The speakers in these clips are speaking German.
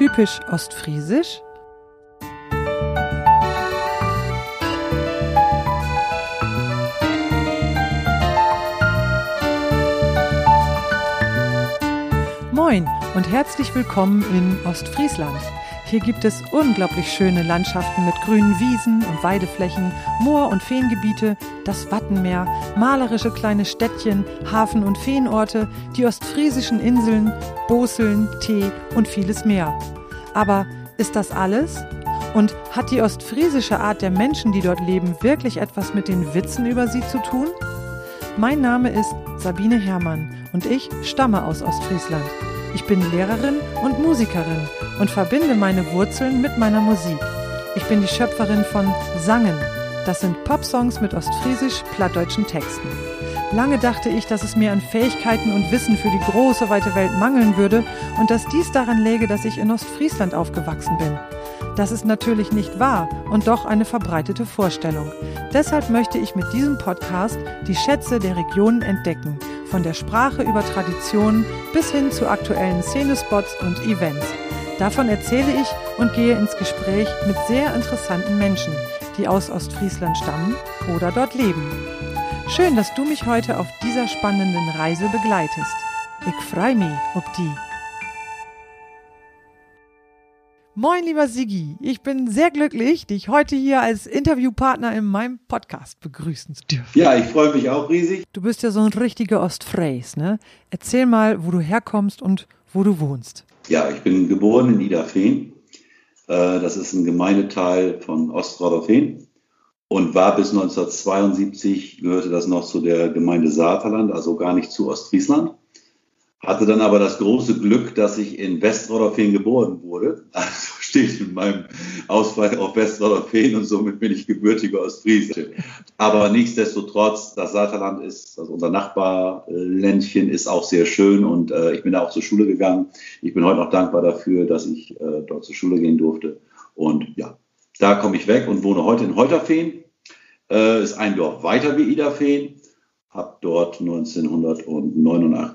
typisch ostfriesisch? Moin und herzlich willkommen in Ostfriesland. Hier gibt es unglaublich schöne Landschaften mit grünen Wiesen und Weideflächen, Moor- und Feengebiete, das Wattenmeer, malerische kleine Städtchen, Hafen- und Feenorte, die ostfriesischen Inseln, Boseln, Tee und vieles mehr. Aber ist das alles? Und hat die ostfriesische Art der Menschen, die dort leben, wirklich etwas mit den Witzen über sie zu tun? Mein Name ist Sabine Herrmann und ich stamme aus Ostfriesland. Ich bin Lehrerin und Musikerin und verbinde meine Wurzeln mit meiner Musik. Ich bin die Schöpferin von Sangen. Das sind Popsongs mit ostfriesisch-plattdeutschen Texten. Lange dachte ich, dass es mir an Fähigkeiten und Wissen für die große weite Welt mangeln würde und dass dies daran läge, dass ich in Ostfriesland aufgewachsen bin. Das ist natürlich nicht wahr und doch eine verbreitete Vorstellung. Deshalb möchte ich mit diesem Podcast die Schätze der Regionen entdecken von der Sprache über Traditionen bis hin zu aktuellen Szenespots und Events. Davon erzähle ich und gehe ins Gespräch mit sehr interessanten Menschen, die aus Ostfriesland stammen oder dort leben. Schön, dass du mich heute auf dieser spannenden Reise begleitest. Ich freue mich ob die. Moin, lieber Sigi. Ich bin sehr glücklich, dich heute hier als Interviewpartner in meinem Podcast begrüßen zu dürfen. Ja, ich freue mich auch riesig. Du bist ja so ein richtiger Ostfräs, ne? Erzähl mal, wo du herkommst und wo du wohnst. Ja, ich bin geboren in Idafeen. Äh, das ist ein Gemeindeteil von Ostrodorfeen und war bis 1972, gehörte das noch zu der Gemeinde Saterland, also gar nicht zu Ostfriesland. Hatte dann aber das große Glück, dass ich in Westrodorfeen geboren wurde. Also steht in meinem Ausweis auf Westrodorfeen und somit bin ich gebürtiger Ostfriese. Aber nichtsdestotrotz, das Saterland ist, also unser Nachbarländchen ist auch sehr schön und äh, ich bin da auch zur Schule gegangen. Ich bin heute noch dankbar dafür, dass ich äh, dort zur Schule gehen durfte. Und ja, da komme ich weg und wohne heute in Heuterfeen. Äh, ist ein Dorf weiter wie Idafeen habe dort 1989,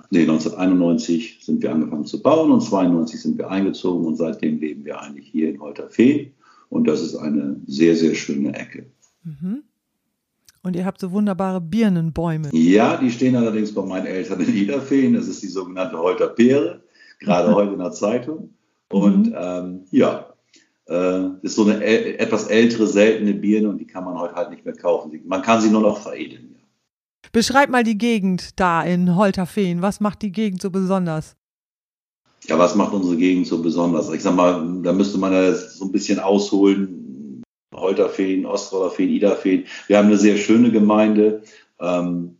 nee, 1991 sind wir angefangen zu bauen und 92 sind wir eingezogen und seitdem leben wir eigentlich hier in Holterfehn und das ist eine sehr, sehr schöne Ecke. Mhm. Und ihr habt so wunderbare Birnenbäume. Ja, die stehen allerdings bei meinen Eltern in Niederfehn. Das ist die sogenannte Holterbeere, gerade heute in der Zeitung. Und mhm. ähm, ja, äh, ist so eine etwas ältere, seltene Birne und die kann man heute halt nicht mehr kaufen. Man kann sie nur noch veredeln. Beschreib mal die Gegend da in Holterfeen. Was macht die Gegend so besonders? Ja, was macht unsere Gegend so besonders? Ich sag mal, da müsste man ja so ein bisschen ausholen. Holterfeen, Ostrollerfeen, Iderfeen. Wir haben eine sehr schöne Gemeinde ähm,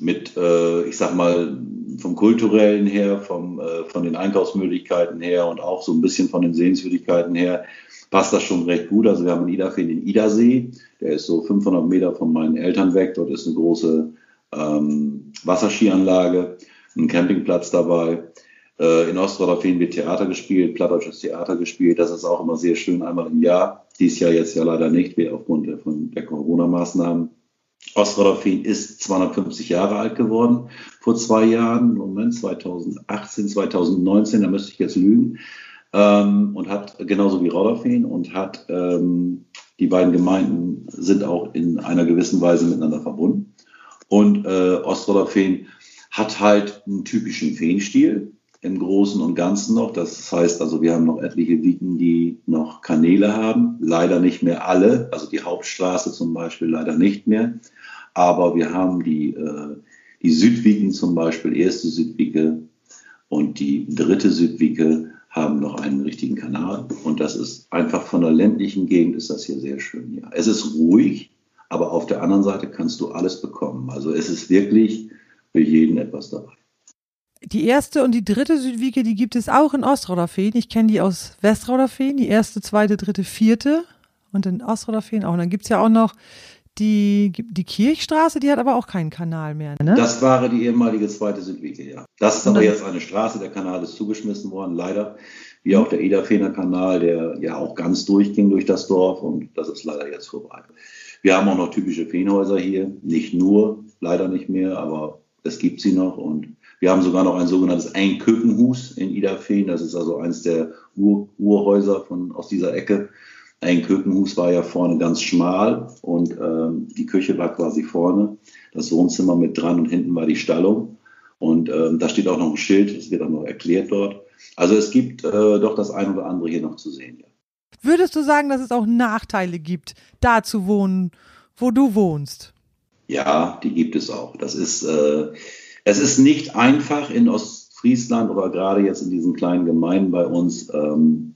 mit, äh, ich sag mal, vom kulturellen her, vom, äh, von den Einkaufsmöglichkeiten her und auch so ein bisschen von den Sehenswürdigkeiten her passt das schon recht gut. Also wir haben in Iderfeen den Idersee, der ist so 500 Meter von meinen Eltern weg. Dort ist eine große ähm, Wasserskianlage, ein Campingplatz dabei. Äh, in Ostrodorfeen wird Theater gespielt, plattdeutsches Theater gespielt. Das ist auch immer sehr schön, einmal im Jahr. Dies Jahr jetzt ja leider nicht, aufgrund der, von der Corona-Maßnahmen. Ostrodorfeen ist 250 Jahre alt geworden vor zwei Jahren, Moment, 2018, 2019, da müsste ich jetzt lügen, ähm, und hat genauso wie Rauderfeen und hat ähm, die beiden Gemeinden sind auch in einer gewissen Weise miteinander verbunden. Und äh, Ostrodderfeen hat halt einen typischen Feenstil im Großen und Ganzen noch. Das heißt also, wir haben noch etliche Wieken, die noch Kanäle haben. Leider nicht mehr alle, also die Hauptstraße zum Beispiel leider nicht mehr. Aber wir haben die, äh, die Südwieken zum Beispiel, erste Südwieke und die dritte Südwieke haben noch einen richtigen Kanal. Und das ist einfach von der ländlichen Gegend ist das hier sehr schön. Ja. Es ist ruhig, aber auf der anderen Seite kannst du alles bekommen. Also es ist wirklich für jeden etwas dabei. Die erste und die dritte Südwiege, die gibt es auch in Ostrauderfeen. Ich kenne die aus Westrauderfeen, die erste, zweite, dritte, vierte und in Ostrauderfeen auch. Und dann gibt es ja auch noch die, die Kirchstraße, die hat aber auch keinen Kanal mehr. Ne? Das war die ehemalige zweite Südwiege, ja. Das ist aber jetzt eine Straße, der Kanal ist zugeschmissen worden, leider. Wie auch der Ederfehner Kanal, der ja auch ganz durchging durch das Dorf und das ist leider jetzt vorbei. Wir haben auch noch typische Feenhäuser hier, nicht nur, leider nicht mehr, aber es gibt sie noch und Wir haben sogar noch ein sogenanntes Einkökenhus in Idafeen. Das ist also eins der Ur Urhäuser von, aus dieser Ecke. Ein Kökenhus war ja vorne ganz schmal und ähm, die Küche war quasi vorne, das Wohnzimmer mit dran und hinten war die Stallung. Und ähm, da steht auch noch ein Schild, das wird auch noch erklärt dort. Also es gibt äh, doch das ein oder andere hier noch zu sehen. Ja. Würdest du sagen, dass es auch Nachteile gibt, da zu wohnen, wo du wohnst? Ja, die gibt es auch. Das ist, äh, es ist nicht einfach in Ostfriesland oder gerade jetzt in diesen kleinen Gemeinden bei uns ähm,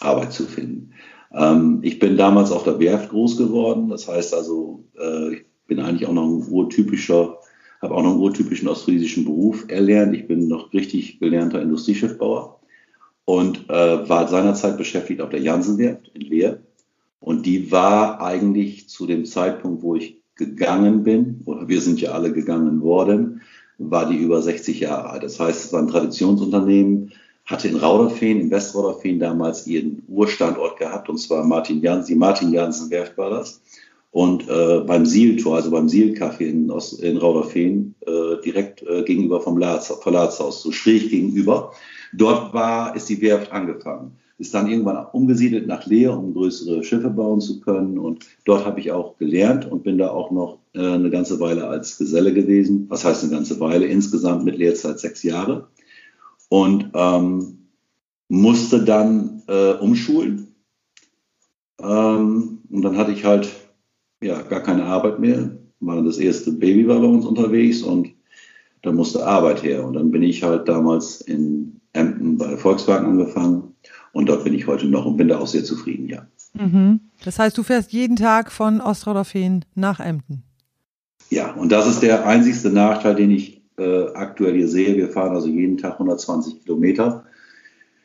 Arbeit zu finden. Ähm, ich bin damals auf der Werft groß geworden. Das heißt also, äh, ich bin eigentlich auch noch ein urtypischer, habe auch noch einen urtypischen ostfriesischen Beruf erlernt. Ich bin noch richtig gelernter Industrieschiffbauer und äh, war seinerzeit beschäftigt auf der Jansenwerft in Leer. Und die war eigentlich zu dem Zeitpunkt, wo ich gegangen bin, oder wir sind ja alle gegangen worden, war die über 60 Jahre alt. Das heißt, es war ein Traditionsunternehmen, hatte in Rauderfehn, in Westrauderfehn damals ihren Urstandort gehabt, und zwar Martin Jansen, die Martin Jansen Werft war das. Und äh, beim Sieltor, also beim Sielcafé in, in Rauderfehn, äh, direkt äh, gegenüber vom Verlatshaus, so schräg gegenüber. Dort war, ist die Werft angefangen. Ist dann irgendwann umgesiedelt nach Leer, um größere Schiffe bauen zu können. Und dort habe ich auch gelernt und bin da auch noch eine ganze Weile als Geselle gewesen. Was heißt eine ganze Weile? Insgesamt mit Lehrzeit sechs Jahre und ähm, musste dann äh, umschulen. Ähm, und dann hatte ich halt ja gar keine Arbeit mehr. War das erste Baby war bei uns unterwegs und da musste Arbeit her. Und dann bin ich halt damals in Emden bei Volkswagen angefangen und dort bin ich heute noch und bin da auch sehr zufrieden, ja. Mhm. Das heißt, du fährst jeden Tag von Ostrodorfehn nach Emden. Ja, und das ist der einzigste Nachteil, den ich äh, aktuell hier sehe. Wir fahren also jeden Tag 120 Kilometer.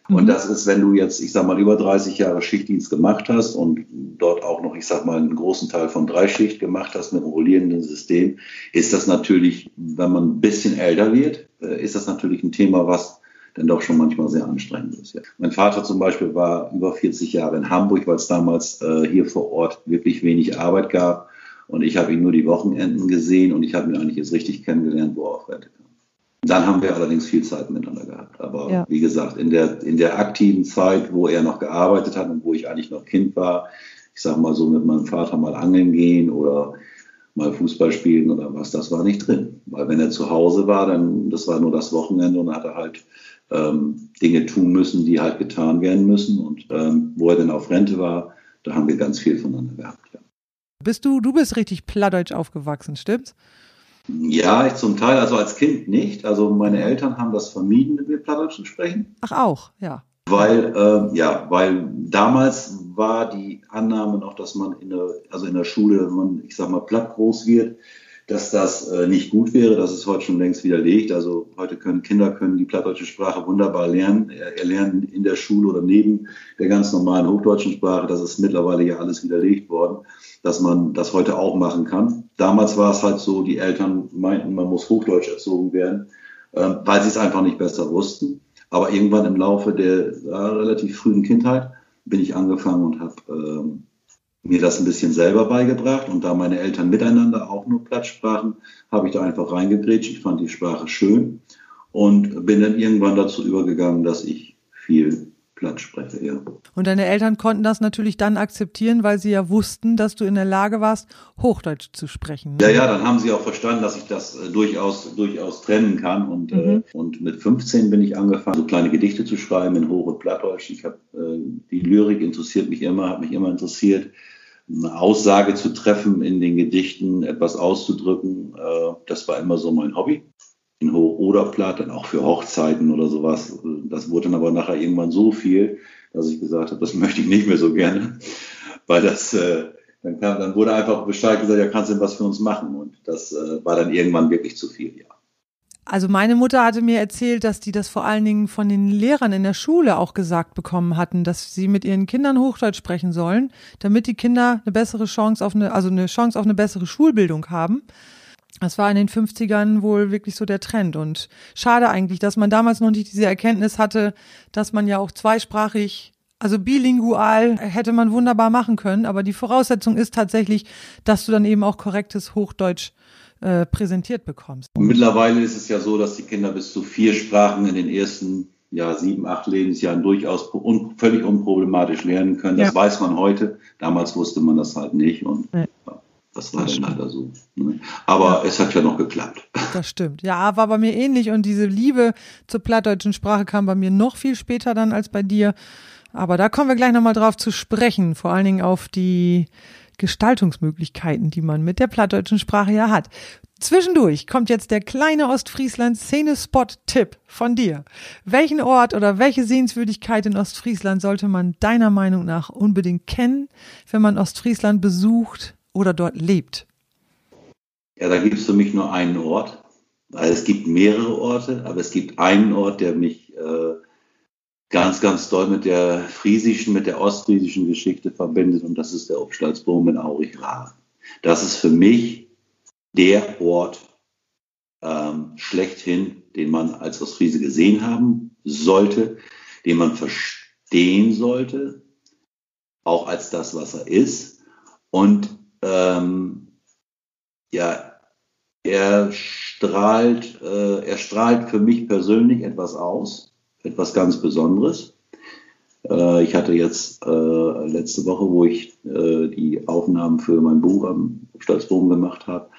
Und mhm. das ist, wenn du jetzt, ich sag mal, über 30 Jahre Schichtdienst gemacht hast und dort auch noch, ich sag mal, einen großen Teil von Dreischicht gemacht hast mit einem rollierenden System, ist das natürlich, wenn man ein bisschen älter wird, äh, ist das natürlich ein Thema, was dann doch schon manchmal sehr anstrengend ist. Ja. Mein Vater zum Beispiel war über 40 Jahre in Hamburg, weil es damals äh, hier vor Ort wirklich wenig Arbeit gab. Und ich habe ihn nur die Wochenenden gesehen und ich habe ihn eigentlich jetzt richtig kennengelernt, wo er auf Rente kam. Dann haben wir allerdings viel Zeit miteinander gehabt. Aber ja. wie gesagt, in der, in der aktiven Zeit, wo er noch gearbeitet hat und wo ich eigentlich noch Kind war, ich sage mal so mit meinem Vater mal angeln gehen oder mal Fußball spielen oder was, das war nicht drin. Weil wenn er zu Hause war, dann, das war nur das Wochenende und dann hat er halt ähm, Dinge tun müssen, die halt getan werden müssen. Und ähm, wo er dann auf Rente war, da haben wir ganz viel voneinander gehabt. Ja. Bist du, du bist richtig plattdeutsch aufgewachsen, stimmt's? Ja, ich zum Teil, also als Kind nicht. Also meine Eltern haben das vermieden, mit mir Plattdeutsch zu sprechen. Ach auch, ja. Weil, äh, ja, weil damals war die Annahme noch, dass man in der, also in der Schule, wenn man, ich sag mal, platt groß wird, dass das äh, nicht gut wäre. Das ist heute schon längst widerlegt. Also heute können Kinder können die plattdeutsche Sprache wunderbar lernen, erlernen in der Schule oder neben der ganz normalen hochdeutschen Sprache. Das ist mittlerweile ja alles widerlegt worden, dass man das heute auch machen kann. Damals war es halt so, die Eltern meinten, man muss Hochdeutsch erzogen werden, äh, weil sie es einfach nicht besser wussten. Aber irgendwann im Laufe der äh, relativ frühen Kindheit bin ich angefangen und habe ähm, mir das ein bisschen selber beigebracht und da meine Eltern miteinander auch nur Platt sprachen, habe ich da einfach reingegrätscht. Ich fand die Sprache schön und bin dann irgendwann dazu übergegangen, dass ich viel Platt spreche, ja. Und deine Eltern konnten das natürlich dann akzeptieren, weil sie ja wussten, dass du in der Lage warst, Hochdeutsch zu sprechen. Ja, ja, dann haben sie auch verstanden, dass ich das äh, durchaus, durchaus trennen kann. Und, äh, mhm. äh, und mit 15 bin ich angefangen, so kleine Gedichte zu schreiben in Hoch- und Plattdeutsch. Ich habe äh, die Lyrik interessiert mich immer, hat mich immer interessiert eine Aussage zu treffen in den Gedichten, etwas auszudrücken, äh, das war immer so mein Hobby. In Hoch- oder Platt, dann auch für Hochzeiten oder sowas. Das wurde dann aber nachher irgendwann so viel, dass ich gesagt habe, das möchte ich nicht mehr so gerne, weil das, äh, dann, kam, dann wurde einfach Bescheid gesagt, ja, kannst du denn was für uns machen? Und das äh, war dann irgendwann wirklich zu viel, ja. Also meine Mutter hatte mir erzählt, dass die das vor allen Dingen von den Lehrern in der Schule auch gesagt bekommen hatten, dass sie mit ihren Kindern Hochdeutsch sprechen sollen, damit die Kinder eine bessere Chance auf eine, also eine Chance auf eine bessere Schulbildung haben. Das war in den 50ern wohl wirklich so der Trend und schade eigentlich, dass man damals noch nicht diese Erkenntnis hatte, dass man ja auch zweisprachig also bilingual hätte man wunderbar machen können, aber die Voraussetzung ist tatsächlich, dass du dann eben auch korrektes Hochdeutsch äh, präsentiert bekommst. Mittlerweile ist es ja so, dass die Kinder bis zu vier Sprachen in den ersten ja, sieben, acht Lebensjahren durchaus un völlig unproblematisch lernen können. Das ja. weiß man heute. Damals wusste man das halt nicht und ja. Das war das dann leider so. Ne? Aber es hat ja noch geklappt. Das stimmt. Ja, war bei mir ähnlich und diese Liebe zur plattdeutschen Sprache kam bei mir noch viel später dann als bei dir. Aber da kommen wir gleich nochmal drauf zu sprechen, vor allen Dingen auf die Gestaltungsmöglichkeiten, die man mit der plattdeutschen Sprache ja hat. Zwischendurch kommt jetzt der kleine Ostfriesland-Szene-Spot-Tipp von dir. Welchen Ort oder welche Sehenswürdigkeit in Ostfriesland sollte man deiner Meinung nach unbedingt kennen, wenn man Ostfriesland besucht oder dort lebt? Ja, da gibt es für mich nur einen Ort. Also es gibt mehrere Orte, aber es gibt einen Ort, der mich äh, ganz, ganz doll mit der friesischen, mit der ostfriesischen Geschichte verbindet und das ist der Obstalsboom in Aurich-Rahr. Das ist für mich der Ort ähm, schlechthin, den man als Ostfriese gesehen haben sollte, den man verstehen sollte, auch als das, was er ist. Und ähm, ja, er strahlt, äh, er strahlt für mich persönlich etwas aus, etwas ganz Besonderes. Äh, ich hatte jetzt äh, letzte Woche, wo ich äh, die Aufnahmen für mein Buch am Stolzbogen gemacht habe,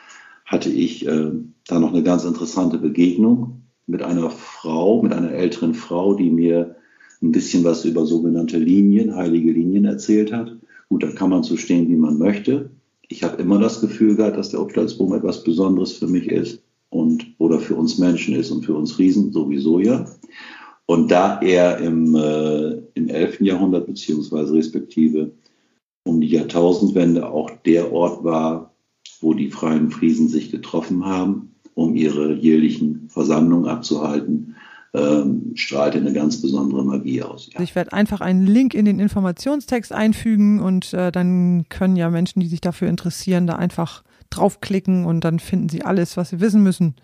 hatte ich äh, da noch eine ganz interessante Begegnung mit einer Frau, mit einer älteren Frau, die mir ein bisschen was über sogenannte Linien, heilige Linien erzählt hat. Gut, da kann man so stehen, wie man möchte. Ich habe immer das Gefühl gehabt, dass der Obstalsboom etwas Besonderes für mich ist und oder für uns Menschen ist und für uns Riesen sowieso ja. Und da er im, äh, im 11. Jahrhundert beziehungsweise respektive um die Jahrtausendwende auch der Ort war, wo die freien Friesen sich getroffen haben, um ihre jährlichen Versammlungen abzuhalten, ähm, strahlte eine ganz besondere Magie aus. Ja. Ich werde einfach einen Link in den Informationstext einfügen und äh, dann können ja Menschen, die sich dafür interessieren, da einfach draufklicken und dann finden sie alles, was sie wissen müssen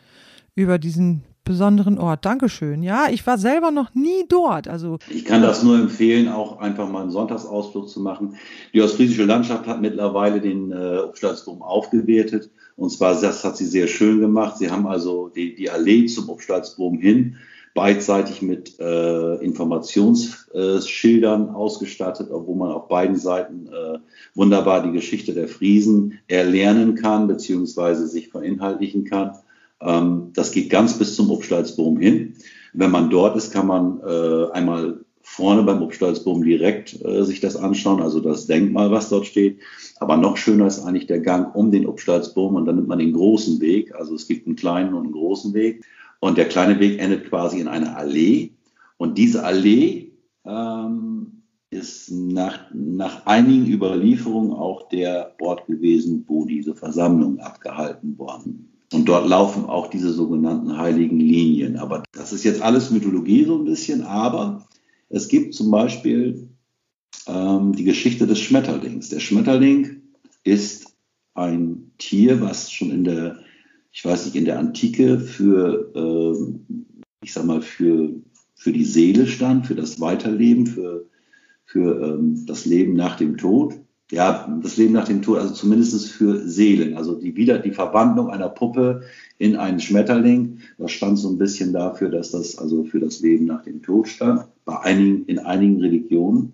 über diesen besonderen Ort. Dankeschön. Ja, ich war selber noch nie dort. Also ich kann das nur empfehlen, auch einfach mal einen Sonntagsausflug zu machen. Die ostfriesische Landschaft hat mittlerweile den äh, Obstalsdom aufgewertet. Und zwar, das hat sie sehr schön gemacht. Sie haben also die, die Allee zum Obstalsboom hin beidseitig mit äh, Informationsschildern äh, ausgestattet, wo man auf beiden Seiten äh, wunderbar die Geschichte der Friesen erlernen kann, beziehungsweise sich verinhaltlichen kann. Ähm, das geht ganz bis zum Obstalsboom hin. Wenn man dort ist, kann man äh, einmal vorne beim Obstalsboom direkt äh, sich das anschauen, also das Denkmal, was dort steht. Aber noch schöner ist eigentlich der Gang um den Obstalsboom und dann nimmt man den großen Weg. Also es gibt einen kleinen und einen großen Weg. Und der kleine Weg endet quasi in einer Allee. Und diese Allee ähm, ist nach, nach einigen Überlieferungen auch der Ort gewesen, wo diese Versammlungen abgehalten wurden. Und dort laufen auch diese sogenannten heiligen Linien. Aber das ist jetzt alles Mythologie so ein bisschen. Aber es gibt zum Beispiel ähm, die Geschichte des Schmetterlings. Der Schmetterling ist ein Tier, was schon in der, ich weiß nicht, in der Antike für, äh, ich sag mal, für, für die Seele stand, für das Weiterleben, für, für ähm, das Leben nach dem Tod ja, das Leben nach dem Tod, also zumindest für Seelen. Also die wieder die Verwandlung einer Puppe in einen Schmetterling, das stand so ein bisschen dafür, dass das also für das Leben nach dem Tod stand, bei einigen, in einigen Religionen.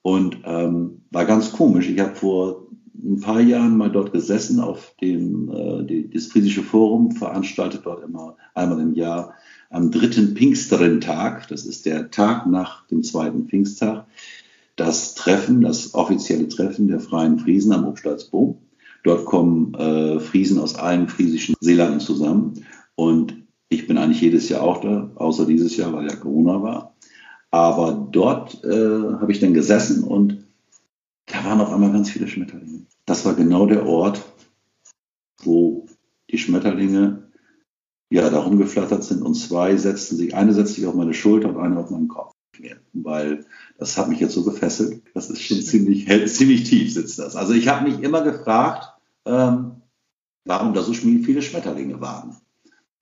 Und ähm, war ganz komisch. Ich habe vor ein paar Jahren mal dort gesessen auf dem äh, die, das Friesische Forum, veranstaltet dort immer einmal im Jahr am dritten Pfingsterentag, das ist der Tag nach dem zweiten Pfingsttag, das Treffen, das offizielle Treffen der Freien Friesen am Obstalsboom. Dort kommen äh, Friesen aus allen friesischen Seelanden zusammen. Und ich bin eigentlich jedes Jahr auch da, außer dieses Jahr, weil ja Corona war. Aber dort äh, habe ich dann gesessen und da waren auf einmal ganz viele Schmetterlinge. Das war genau der Ort, wo die Schmetterlinge ja da rumgeflattert sind und zwei setzten sich, eine setzte sich auf meine Schulter und eine auf meinen Kopf weil das hat mich jetzt so gefesselt. Das ist schon ziemlich, ziemlich tief sitzt das. Also ich habe mich immer gefragt, ähm, warum da so viele Schmetterlinge waren.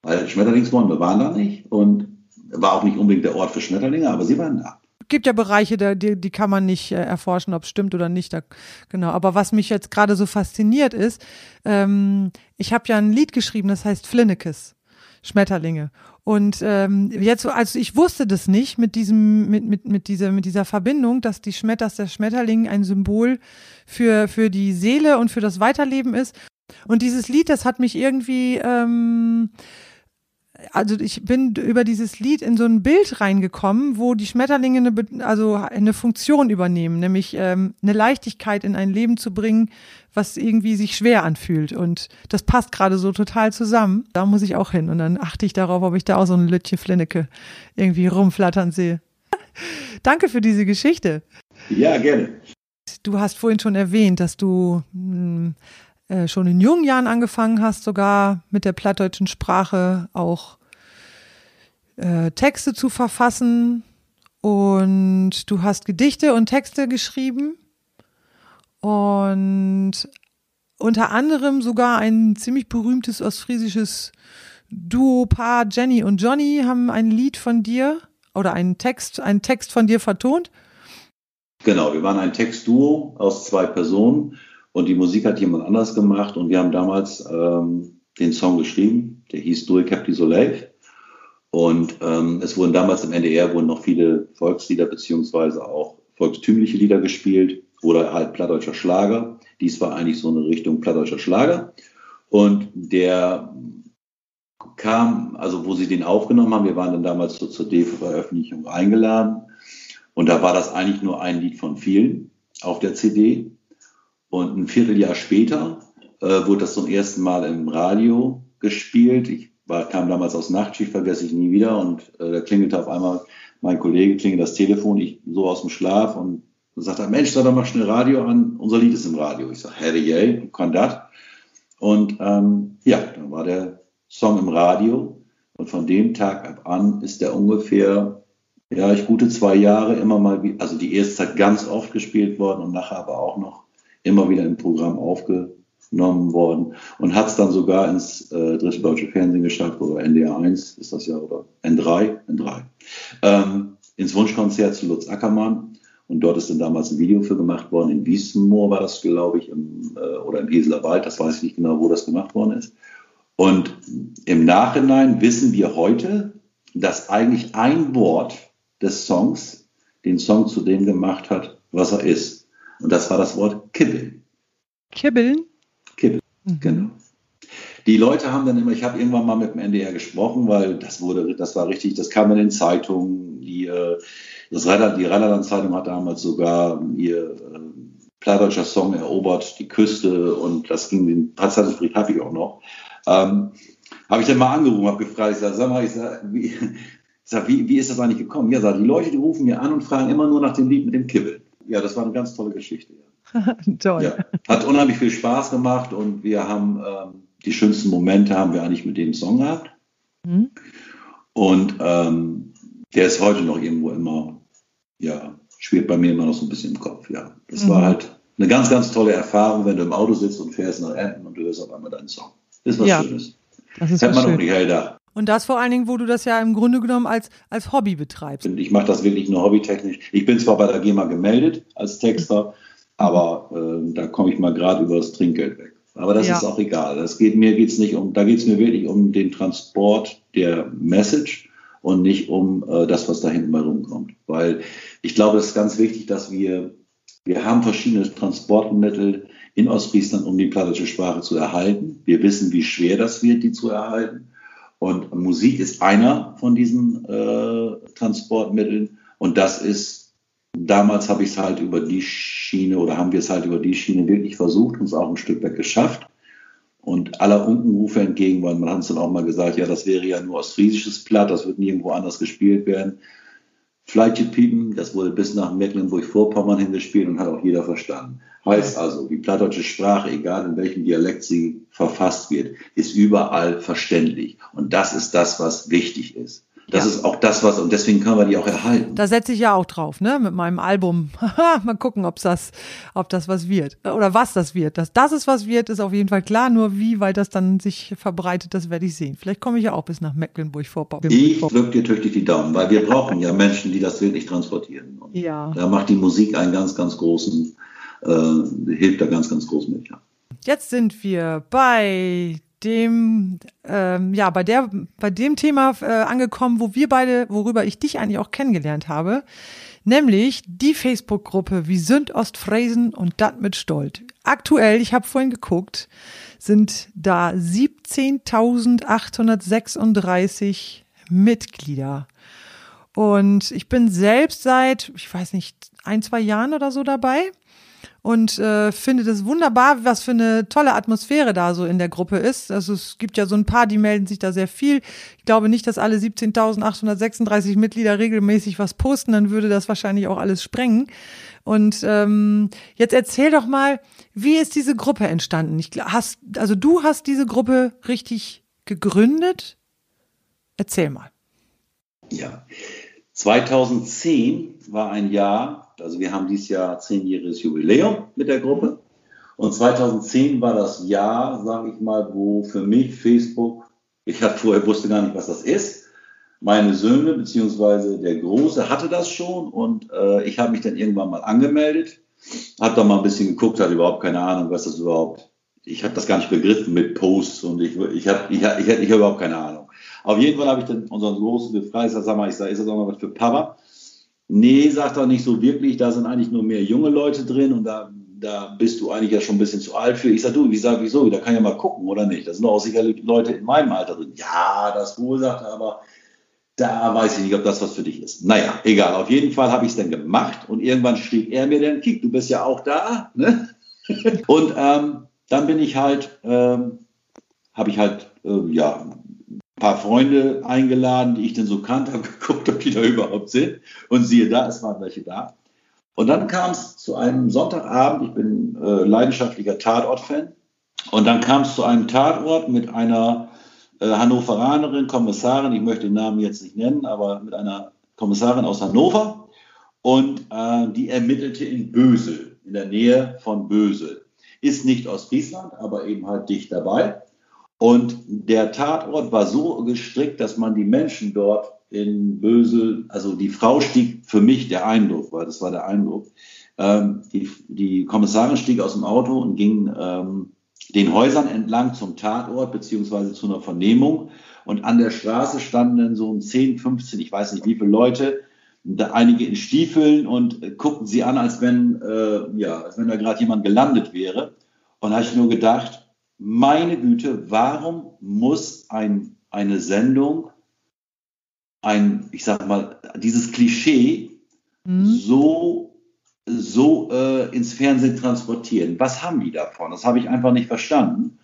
Weil Schmetterlingsbäume waren da nicht und war auch nicht unbedingt der Ort für Schmetterlinge, aber sie waren da. Gibt ja Bereiche, da, die, die kann man nicht äh, erforschen, ob es stimmt oder nicht. Da, genau. Aber was mich jetzt gerade so fasziniert ist, ähm, ich habe ja ein Lied geschrieben, das heißt Flinnekes, Schmetterlinge. Und ähm, jetzt, also ich wusste das nicht mit diesem, mit, mit, mit dieser, mit dieser Verbindung, dass die Schmet dass der Schmetterling ein Symbol für, für die Seele und für das Weiterleben ist. Und dieses Lied, das hat mich irgendwie ähm, also ich bin über dieses Lied in so ein Bild reingekommen, wo die Schmetterlinge eine, also eine Funktion übernehmen, nämlich ähm, eine Leichtigkeit in ein Leben zu bringen, was irgendwie sich schwer anfühlt. Und das passt gerade so total zusammen. Da muss ich auch hin. Und dann achte ich darauf, ob ich da auch so ein Lütje Flinnecke irgendwie rumflattern sehe. Danke für diese Geschichte. Ja, gerne. Du hast vorhin schon erwähnt, dass du mh, hm, äh, schon in jungen Jahren angefangen hast, sogar mit der plattdeutschen Sprache auch äh, Texte zu verfassen. Und du hast Gedichte und Texte geschrieben. Und unter anderem sogar ein ziemlich berühmtes ostfriesisches Duo-Paar Jenny und Johnny haben ein Lied von dir oder einen Text, einen Text von dir vertont. Genau, wir waren ein Textduo aus zwei Personen und die Musik hat jemand anders gemacht und wir haben damals ähm, den Song geschrieben, der hieß Due Capri Soleil. Und ähm, es wurden damals im NDR wurden noch viele Volkslieder beziehungsweise auch volkstümliche Lieder gespielt oder halt plattdeutscher Schlager. Dies war eigentlich so eine Richtung plattdeutscher Schlager. Und der kam, also wo sie den aufgenommen haben, wir waren dann damals zur CD-Veröffentlichung eingeladen. Und da war das eigentlich nur ein Lied von vielen auf der CD. Und ein Vierteljahr später äh, wurde das zum ersten Mal im Radio gespielt. Ich war, kam damals aus Nachtschicht, vergesse ich nie wieder. Und äh, da klingelte auf einmal mein Kollege, klingelt das Telefon, ich so aus dem Schlaf und sagt er, Mensch, sag doch mal schnell Radio an, unser Lied ist im Radio. Ich sage, Harry, kann das? Und ähm, ja, dann war der Song im Radio. Und von dem Tag ab an ist der ungefähr, ja, ich gute zwei Jahre immer mal, also die erste Zeit ganz oft gespielt worden und nachher aber auch noch immer wieder im Programm aufgenommen worden und hat es dann sogar ins äh, dritte deutsche Fernsehen geschafft oder NDR 1 ist das ja oder N3, N3, ähm, ins Wunschkonzert zu Lutz Ackermann. Und dort ist dann damals ein Video für gemacht worden. In Wiesenmoor war das, glaube ich, im, äh, oder im Heseler Wald. Das weiß ich nicht genau, wo das gemacht worden ist. Und im Nachhinein wissen wir heute, dass eigentlich ein Wort des Songs den Song zu dem gemacht hat, was er ist. Und das war das Wort kibbeln. Kibbeln? Kibbeln, mhm. genau. Die Leute haben dann immer, ich habe irgendwann mal mit dem NDR gesprochen, weil das wurde, das war richtig, das kam in den Zeitungen. Die, äh, das Rheinland, die Rheinland-Zeitung hat damals sogar ihr äh, plattdeutscher Song erobert, die Küste und das ging den Zeitungsbericht habe ich auch noch. Ähm, habe ich dann mal angerufen, habe gefragt, ich sage, sag mal, ich sag, wie, ich sag, wie, wie ist das eigentlich gekommen? Ja, sag, die Leute, die rufen mir an und fragen immer nur nach dem Lied mit dem Kibbeln ja, das war eine ganz tolle Geschichte. Ja. Toll. Ja, hat unheimlich viel Spaß gemacht und wir haben ähm, die schönsten Momente haben wir eigentlich mit dem Song gehabt. Mhm. Und ähm, der ist heute noch irgendwo immer, ja, schwirrt bei mir immer noch so ein bisschen im Kopf. Ja, das mhm. war halt eine ganz, ganz tolle Erfahrung, wenn du im Auto sitzt und fährst nach Enten und du hörst auf einmal deinen Song. Ist was ja, Schönes. Das ist Hätte man schön. auch nicht da. Und das vor allen Dingen, wo du das ja im Grunde genommen als, als Hobby betreibst. Ich mache das wirklich nur hobbytechnisch. Ich bin zwar bei der GEMA gemeldet als Texter, aber äh, da komme ich mal gerade über das Trinkgeld weg. Aber das ja. ist auch egal. Das geht, mir geht's nicht um, da geht es mir wirklich um den Transport der Message und nicht um äh, das, was da hinten mal rumkommt. Weil ich glaube, es ist ganz wichtig, dass wir, wir haben verschiedene Transportmittel in Ostfriesland, um die plattische Sprache zu erhalten. Wir wissen, wie schwer das wird, die zu erhalten. Und Musik ist einer von diesen äh, Transportmitteln. Und das ist, damals habe ich es halt über die Schiene oder haben wir es halt über die Schiene wirklich versucht und es auch ein Stück weit geschafft. Und aller Unkenrufe entgegen, weil man hat uns dann auch mal gesagt, ja, das wäre ja nur ostfriesisches Platt, das wird nirgendwo anders gespielt werden. Fleitjepiepen, das wurde bis nach Mecklenburg-Vorpommern hingespielt und hat auch jeder verstanden. Heißt also, die plattdeutsche Sprache, egal in welchem Dialekt sie verfasst wird, ist überall verständlich. Und das ist das, was wichtig ist. Das ja. ist auch das, was, und deswegen können wir die auch erhalten. Da setze ich ja auch drauf, ne, mit meinem Album. Mal gucken, ob's das, ob das was wird. Oder was das wird. Dass das ist was wird, ist auf jeden Fall klar. Nur wie weit das dann sich verbreitet, das werde ich sehen. Vielleicht komme ich ja auch bis nach Mecklenburg-Vorpommern. Ich drücke dir tüchtig die Daumen, weil wir brauchen ja Menschen, die das wirklich transportieren. Und ja. Da macht die Musik einen ganz, ganz großen, äh, hilft da ganz, ganz groß mit, ja. Jetzt sind wir bei dem, ähm, ja, bei der, bei dem Thema äh, angekommen, wo wir beide, worüber ich dich eigentlich auch kennengelernt habe, nämlich die Facebook-Gruppe Wie sind Ostfriesen und dat mit Stolz. Aktuell, ich habe vorhin geguckt, sind da 17.836 Mitglieder. Und ich bin selbst seit, ich weiß nicht, ein, zwei Jahren oder so dabei und äh, finde das wunderbar, was für eine tolle Atmosphäre da so in der Gruppe ist. Also es gibt ja so ein paar, die melden sich da sehr viel. Ich glaube nicht, dass alle 17.836 Mitglieder regelmäßig was posten, dann würde das wahrscheinlich auch alles sprengen. Und ähm, jetzt erzähl doch mal, wie ist diese Gruppe entstanden? Ich hast, also du hast diese Gruppe richtig gegründet. Erzähl mal. Ja, 2010 war ein Jahr, also wir haben dieses Jahr zehnjähriges Jubiläum mit der Gruppe. Und 2010 war das Jahr, sage ich mal, wo für mich Facebook, ich hatte vorher wusste gar nicht, was das ist. Meine Söhne beziehungsweise der Große hatte das schon und äh, ich habe mich dann irgendwann mal angemeldet, habe da mal ein bisschen geguckt, hatte überhaupt keine Ahnung, was das überhaupt. Ich habe das gar nicht begriffen mit Posts und ich, ich habe ich ich hab, ich hab überhaupt keine Ahnung. Auf jeden Fall habe ich dann unseren Großen gefragt, ich sag, sag mal, ich sag, ist das auch noch was für Papa? Nee, sagt er nicht so wirklich, da sind eigentlich nur mehr junge Leute drin und da, da bist du eigentlich ja schon ein bisschen zu alt für. Ich sag, du, wie sag, wieso? Da kann ja mal gucken, oder nicht? Da sind auch sicherlich Leute in meinem Alter drin. Ja, das wohl, sagt er, aber da weiß ich nicht, ob das was für dich ist. Naja, egal. Auf jeden Fall habe ich es dann gemacht und irgendwann schrieb er mir dann, Kick, du bist ja auch da. Ne? und ähm, dann bin ich halt, ähm, habe ich halt, äh, ja, paar Freunde eingeladen, die ich denn so kannte, habe geguckt, ob die da überhaupt sind. Und siehe da, es waren welche da. Und dann kam es zu einem Sonntagabend, ich bin äh, leidenschaftlicher Tatort-Fan, und dann kam es zu einem Tatort mit einer äh, Hannoveranerin, Kommissarin, ich möchte den Namen jetzt nicht nennen, aber mit einer Kommissarin aus Hannover. Und äh, die ermittelte in Bösel, in der Nähe von Bösel. Ist nicht aus Friesland, aber eben halt dicht dabei. Und der Tatort war so gestrickt, dass man die Menschen dort in Bösel, also die Frau stieg für mich der Eindruck, weil das war der Eindruck, ähm, die, die Kommissarin stieg aus dem Auto und ging ähm, den Häusern entlang zum Tatort beziehungsweise zu einer Vernehmung. Und an der Straße standen dann so um 10, 15, ich weiß nicht wie viele Leute, einige in Stiefeln und äh, guckten sie an, als wenn, äh, ja, als wenn da gerade jemand gelandet wäre. Und da habe ich nur gedacht, meine Güte, warum muss ein, eine Sendung ein, ich sag mal, dieses Klischee mhm. so, so äh, ins Fernsehen transportieren? Was haben die davon? Das habe ich einfach nicht verstanden.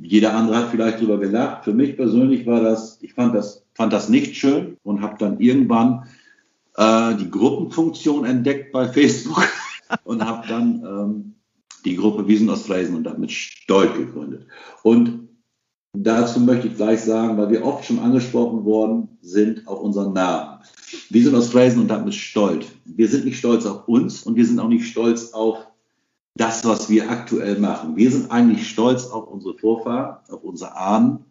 Jeder andere hat vielleicht drüber gelacht. Für mich persönlich war das, ich fand das, fand das nicht schön und habe dann irgendwann äh, die Gruppenfunktion entdeckt bei Facebook und habe dann ähm, die Gruppe Wiesen Ostfriesen und damit Stolz gegründet. Und dazu möchte ich gleich sagen, weil wir oft schon angesprochen worden sind auf unseren Namen. Wiesen Ostfriesen und damit Stolz. Wir sind nicht stolz auf uns und wir sind auch nicht stolz auf das, was wir aktuell machen. Wir sind eigentlich stolz auf unsere Vorfahren, auf unsere Ahnen,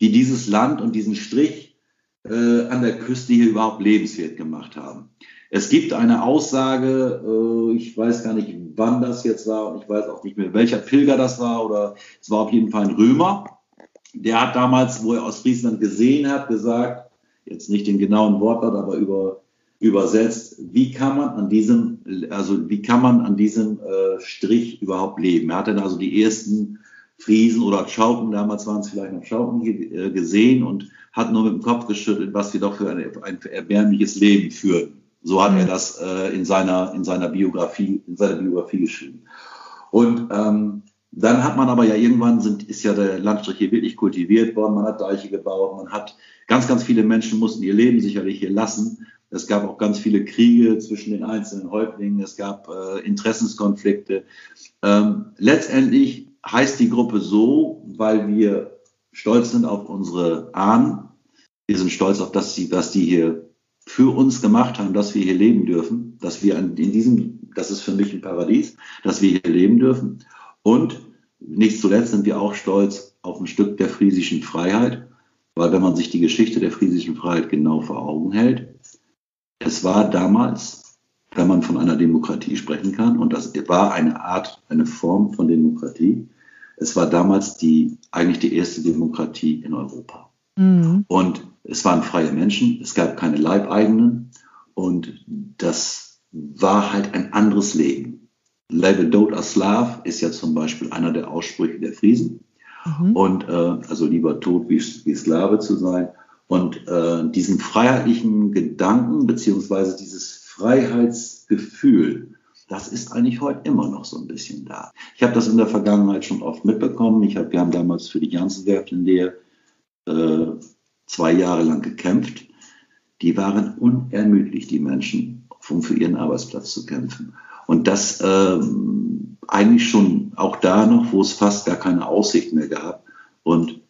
die dieses Land und diesen Strich äh, an der Küste hier überhaupt lebenswert gemacht haben. Es gibt eine Aussage, äh, ich weiß gar nicht, wann das jetzt war und ich weiß auch nicht mehr, welcher Pilger das war oder es war auf jeden Fall ein Römer. Der hat damals, wo er aus Friesland gesehen hat, gesagt, jetzt nicht den genauen Wortlaut, aber über, übersetzt, wie kann man an diesem, also wie kann man an diesem äh, Strich überhaupt leben? Er hat dann also die ersten Friesen oder Schauken, damals waren es vielleicht noch Schauken, äh, gesehen und hat nur mit dem Kopf geschüttelt, was wir doch für ein, ein erbärmliches Leben führen. So hat er mhm. das äh, in, seiner, in, seiner Biografie, in seiner Biografie geschrieben. Und ähm, dann hat man aber ja irgendwann sind, ist ja der Landstrich hier wirklich kultiviert worden, man hat Deiche gebaut, man hat ganz, ganz viele Menschen mussten ihr Leben sicherlich hier lassen. Es gab auch ganz viele Kriege zwischen den einzelnen Häuptlingen, es gab äh, Interessenskonflikte. Ähm, letztendlich heißt die Gruppe so, weil wir stolz sind auf unsere Ahnen, Wir sind stolz auf das, was die hier für uns gemacht haben, dass wir hier leben dürfen, dass wir in diesem, das ist für mich ein Paradies, dass wir hier leben dürfen. Und nicht zuletzt sind wir auch stolz auf ein Stück der friesischen Freiheit, weil wenn man sich die Geschichte der friesischen Freiheit genau vor Augen hält, es war damals, wenn man von einer Demokratie sprechen kann, und das war eine Art, eine Form von Demokratie, es war damals die, eigentlich die erste Demokratie in Europa. Mhm. Und es waren freie Menschen, es gab keine Leibeigenen und das war halt ein anderes Leben. Lebe dot a Slav ist ja zum Beispiel einer der Aussprüche der Friesen. Mhm. Und äh, also lieber tot wie, wie Sklave zu sein. Und äh, diesen freiheitlichen Gedanken beziehungsweise dieses Freiheitsgefühl, das ist eigentlich heute immer noch so ein bisschen da. Ich habe das in der Vergangenheit schon oft mitbekommen. Ich hab, wir haben damals für die Janssen-Werft in der äh, zwei Jahre lang gekämpft. Die waren unermüdlich, die Menschen, um für ihren Arbeitsplatz zu kämpfen. Und das ähm, eigentlich schon auch da noch, wo es fast gar keine Aussicht mehr gab. Und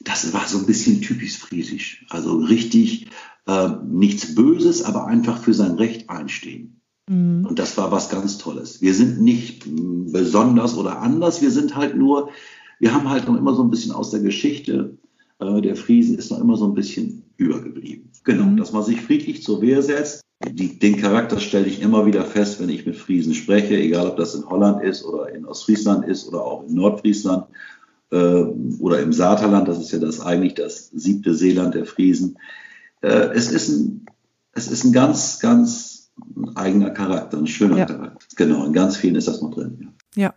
das war so ein bisschen typisch friesisch. Also richtig äh, nichts Böses, aber einfach für sein Recht einstehen. Mhm. Und das war was ganz Tolles. Wir sind nicht besonders oder anders, wir sind halt nur, wir haben halt noch immer so ein bisschen aus der Geschichte äh, der Friesen ist noch immer so ein bisschen übergeblieben. Genau, mhm. dass man sich friedlich zur Wehr setzt. Die, den Charakter stelle ich immer wieder fest, wenn ich mit Friesen spreche, egal ob das in Holland ist oder in Ostfriesland ist oder auch in Nordfriesland äh, oder im Saterland. Das ist ja das eigentlich das siebte Seeland der Friesen. Äh, es, ist ein, es ist ein ganz, ganz eigener Charakter, ein schöner ja. Charakter. Genau, in ganz vielen ist das noch drin. Ja. ja.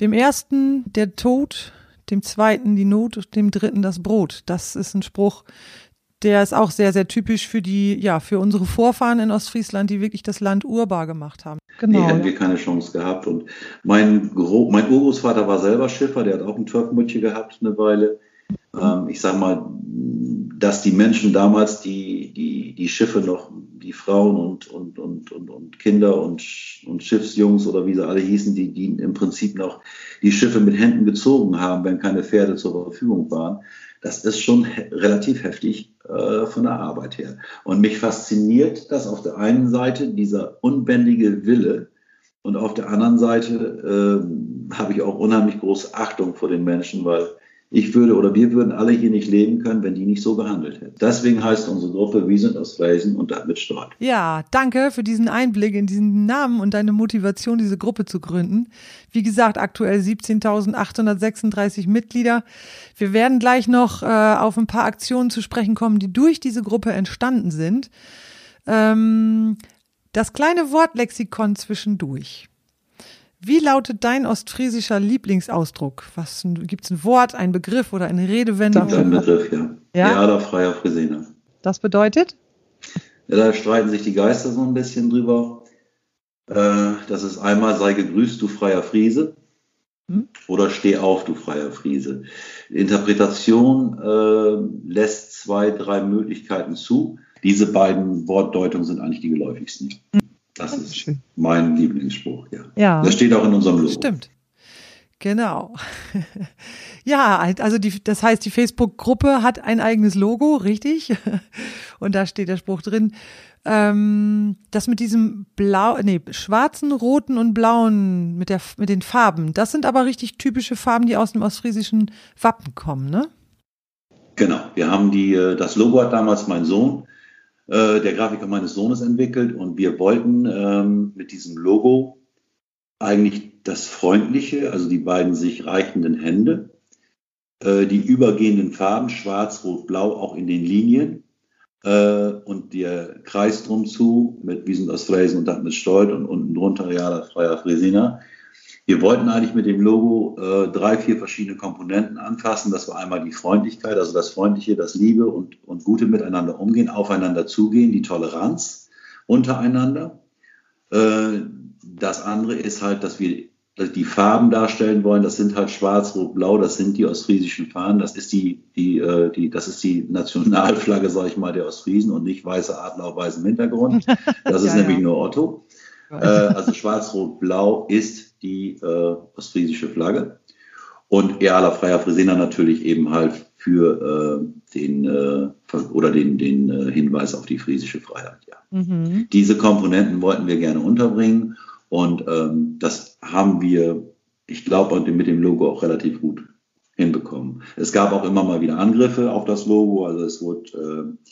Dem ersten, der Tod dem zweiten die Not, dem dritten das Brot. Das ist ein Spruch, der ist auch sehr, sehr typisch für die, ja, für unsere Vorfahren in Ostfriesland, die wirklich das Land urbar gemacht haben. Genau. Nee, hätten wir keine Chance gehabt. Und mein, Gro mein Urgroßvater war selber Schiffer, der hat auch ein Turkmutche gehabt eine Weile. Ähm, ich sag mal, dass die Menschen damals die, die, die Schiffe noch, die Frauen und, und, und, und, und Kinder und, und Schiffsjungs oder wie sie alle hießen, die, die im Prinzip noch die Schiffe mit Händen gezogen haben, wenn keine Pferde zur Verfügung waren. Das ist schon he relativ heftig äh, von der Arbeit her. Und mich fasziniert das auf der einen Seite, dieser unbändige Wille, und auf der anderen Seite äh, habe ich auch unheimlich große Achtung vor den Menschen, weil ich würde oder wir würden alle hier nicht leben können, wenn die nicht so gehandelt hätten. Deswegen heißt unsere Gruppe Wir sind aus Friesen und damit stolz. Ja, danke für diesen Einblick in diesen Namen und deine Motivation, diese Gruppe zu gründen. Wie gesagt, aktuell 17.836 Mitglieder. Wir werden gleich noch äh, auf ein paar Aktionen zu sprechen kommen, die durch diese Gruppe entstanden sind. Ähm, das kleine Wortlexikon zwischendurch. Wie lautet dein ostfriesischer Lieblingsausdruck? Was gibt es ein Wort, ein Begriff oder eine Redewendung? Das ist ein Begriff, ja. Ja, ja oder freier Friesiner. Das bedeutet? Ja, da streiten sich die Geister so ein bisschen drüber. Äh, das ist einmal sei gegrüßt, du freier Friese. Hm? Oder steh auf, du freier Friese. Interpretation äh, lässt zwei, drei Möglichkeiten zu. Diese beiden Wortdeutungen sind eigentlich die geläufigsten. Hm. Das ist schön. mein Lieblingsspruch, ja. ja. Das steht auch in unserem Logo. Stimmt. Genau. ja, also die, das heißt, die Facebook-Gruppe hat ein eigenes Logo, richtig? Und da steht der Spruch drin. Ähm, das mit diesem blau, nee, schwarzen, roten und blauen, mit der, mit den Farben, das sind aber richtig typische Farben, die aus dem ostfriesischen Wappen kommen, ne? Genau. Wir haben die, äh, das Logo hat damals mein Sohn äh, der Grafiker meines Sohnes entwickelt. Und wir wollten ähm, mit diesem Logo eigentlich das Freundliche, also die beiden sich reichenden Hände, äh, die übergehenden Farben Schwarz, Rot, Blau auch in den Linien äh, und der Kreis drum zu mit Wir sind aus Fräsen und dann mit Stolt und unten drunter das Freier Fräsiner wir wollten eigentlich mit dem Logo äh, drei, vier verschiedene Komponenten anfassen. Das war einmal die Freundlichkeit, also das Freundliche, das Liebe und, und gute Miteinander umgehen, aufeinander zugehen, die Toleranz untereinander. Äh, das andere ist halt, dass wir die Farben darstellen wollen. Das sind halt schwarz, rot, blau. Das sind die ostfriesischen Fahnen. Das ist die, die, äh, die, das ist die Nationalflagge, sage ich mal, der Ostfriesen und nicht weiße Adler auf weißem Hintergrund. Das ist ja, nämlich ja. nur Otto. Äh, also schwarz, rot, blau ist die äh, ostfriesische Flagge. Und realer freier Fresena natürlich eben halt für äh, den äh, oder den, den äh, Hinweis auf die friesische Freiheit. Ja. Mhm. Diese Komponenten wollten wir gerne unterbringen und ähm, das haben wir, ich glaube, mit dem Logo auch relativ gut hinbekommen. Es gab auch immer mal wieder Angriffe auf das Logo, also es wurde äh,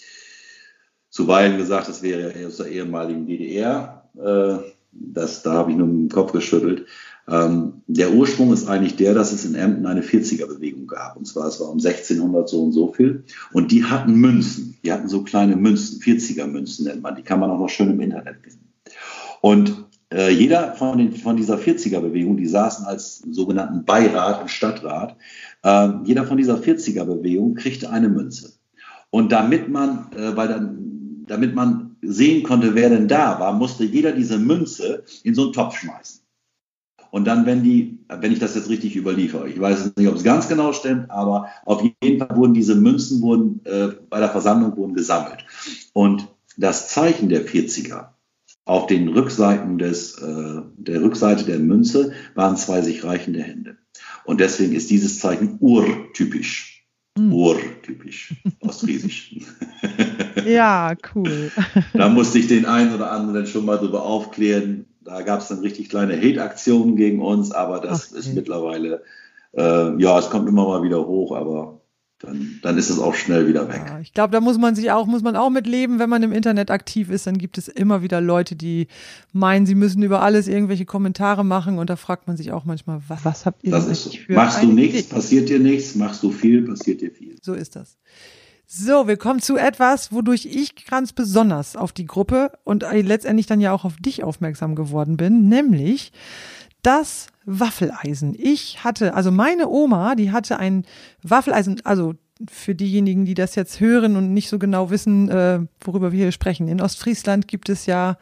zuweilen gesagt, es wäre aus der ehemaligen DDR. Äh, das, da habe ich nur den Kopf geschüttelt. Ähm, der Ursprung ist eigentlich der, dass es in Emden eine 40er-Bewegung gab. Und zwar, es war um 1600 so und so viel. Und die hatten Münzen. Die hatten so kleine Münzen, 40er-Münzen nennt man. Die kann man auch noch schön im Internet finden. Und äh, jeder von, den, von dieser 40er-Bewegung, die saßen als sogenannten Beirat und Stadtrat, äh, jeder von dieser 40er-Bewegung kriegte eine Münze. Und damit man, äh, weil dann, damit man sehen konnte, wer denn da war, musste jeder diese Münze in so einen Topf schmeißen. Und dann, wenn die, wenn ich das jetzt richtig überliefere, ich weiß nicht, ob es ganz genau stimmt, aber auf jeden Fall wurden diese Münzen wurden, äh, bei der Versammlung wurden gesammelt. Und das Zeichen der 40er auf den Rückseiten des, äh, der Rückseite der Münze waren zwei sich reichende Hände. Und deswegen ist dieses Zeichen urtypisch. Mhm. Urtypisch, ostfriesisch. ja, cool. da musste ich den einen oder anderen schon mal darüber aufklären, da gab es dann richtig kleine Hate-Aktionen gegen uns, aber das okay. ist mittlerweile, äh, ja, es kommt immer mal wieder hoch, aber dann, dann ist es auch schnell wieder weg. Ja, ich glaube, da muss man sich auch, muss man auch mit leben, wenn man im Internet aktiv ist, dann gibt es immer wieder Leute, die meinen, sie müssen über alles irgendwelche Kommentare machen und da fragt man sich auch manchmal, was, was habt ihr das ist für Machst du nichts, passiert dir nichts, machst du viel, passiert dir viel. So ist das. So, wir kommen zu etwas, wodurch ich ganz besonders auf die Gruppe und letztendlich dann ja auch auf dich aufmerksam geworden bin, nämlich das Waffeleisen. Ich hatte, also meine Oma, die hatte ein Waffeleisen, also für diejenigen, die das jetzt hören und nicht so genau wissen, äh, worüber wir hier sprechen. In Ostfriesland gibt es ja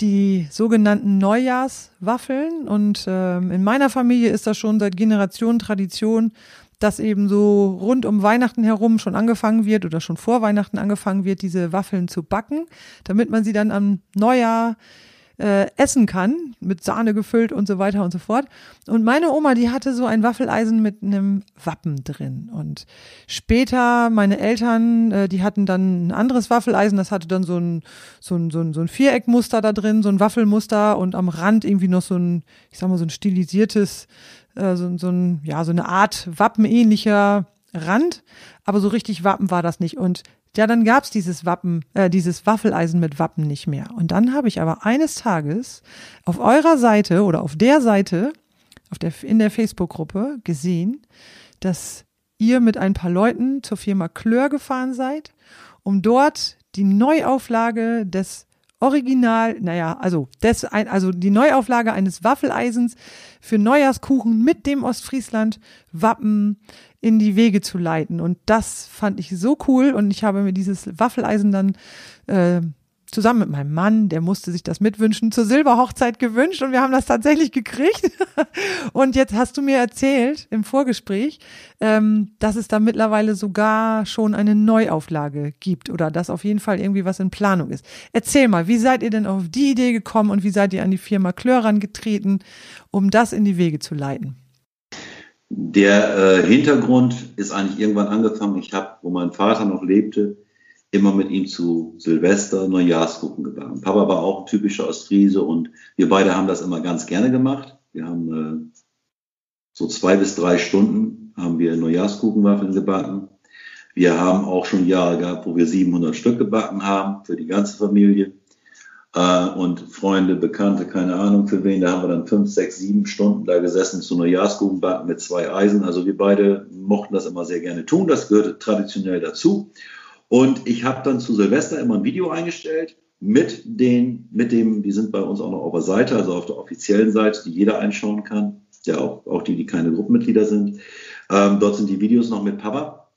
die sogenannten Neujahrswaffeln und äh, in meiner Familie ist das schon seit Generationen Tradition, dass eben so rund um Weihnachten herum schon angefangen wird oder schon vor Weihnachten angefangen wird, diese Waffeln zu backen, damit man sie dann am Neujahr äh, essen kann, mit Sahne gefüllt und so weiter und so fort. Und meine Oma, die hatte so ein Waffeleisen mit einem Wappen drin. Und später meine Eltern, äh, die hatten dann ein anderes Waffeleisen, das hatte dann so ein, so ein, so ein, so ein Viereckmuster da drin, so ein Waffelmuster und am Rand irgendwie noch so ein, ich sag mal, so ein stilisiertes äh, so, so, ein, ja, so eine Art wappenähnlicher Rand, aber so richtig Wappen war das nicht. Und ja, dann gab's dieses Wappen, äh, dieses Waffeleisen mit Wappen nicht mehr. Und dann habe ich aber eines Tages auf eurer Seite oder auf der Seite, auf der, in der Facebook-Gruppe gesehen, dass ihr mit ein paar Leuten zur Firma Klör gefahren seid, um dort die Neuauflage des Original, naja, also, des, also die Neuauflage eines Waffeleisens für Neujahrskuchen mit dem Ostfriesland-Wappen in die Wege zu leiten. Und das fand ich so cool und ich habe mir dieses Waffeleisen dann äh, zusammen mit meinem Mann, der musste sich das mitwünschen, zur Silberhochzeit gewünscht und wir haben das tatsächlich gekriegt. Und jetzt hast du mir erzählt im Vorgespräch, ähm, dass es da mittlerweile sogar schon eine Neuauflage gibt oder dass auf jeden Fall irgendwie was in Planung ist. Erzähl mal, wie seid ihr denn auf die Idee gekommen und wie seid ihr an die Firma Klör getreten, um das in die Wege zu leiten? Der äh, Hintergrund ist eigentlich irgendwann angefangen. Ich habe, wo mein Vater noch lebte, immer mit ihm zu Silvester Neujahrsgucken gegangen. Papa war auch ein typischer Ostfriese und wir beide haben das immer ganz gerne gemacht. Wir haben äh, so zwei bis drei Stunden haben wir Neujahrskuchenwaffeln gebacken. Wir haben auch schon Jahre gehabt, wo wir 700 Stück gebacken haben für die ganze Familie. Äh, und Freunde, Bekannte, keine Ahnung für wen, da haben wir dann fünf, sechs, sieben Stunden da gesessen zu Neujahrskuchen backen mit zwei Eisen. Also wir beide mochten das immer sehr gerne tun. Das gehörte traditionell dazu. Und ich habe dann zu Silvester immer ein Video eingestellt mit den, mit dem, die sind bei uns auch noch auf der Seite, also auf der offiziellen Seite, die jeder einschauen kann, ja auch, auch die, die keine Gruppenmitglieder sind. Ähm, dort sind die Videos noch mit Papa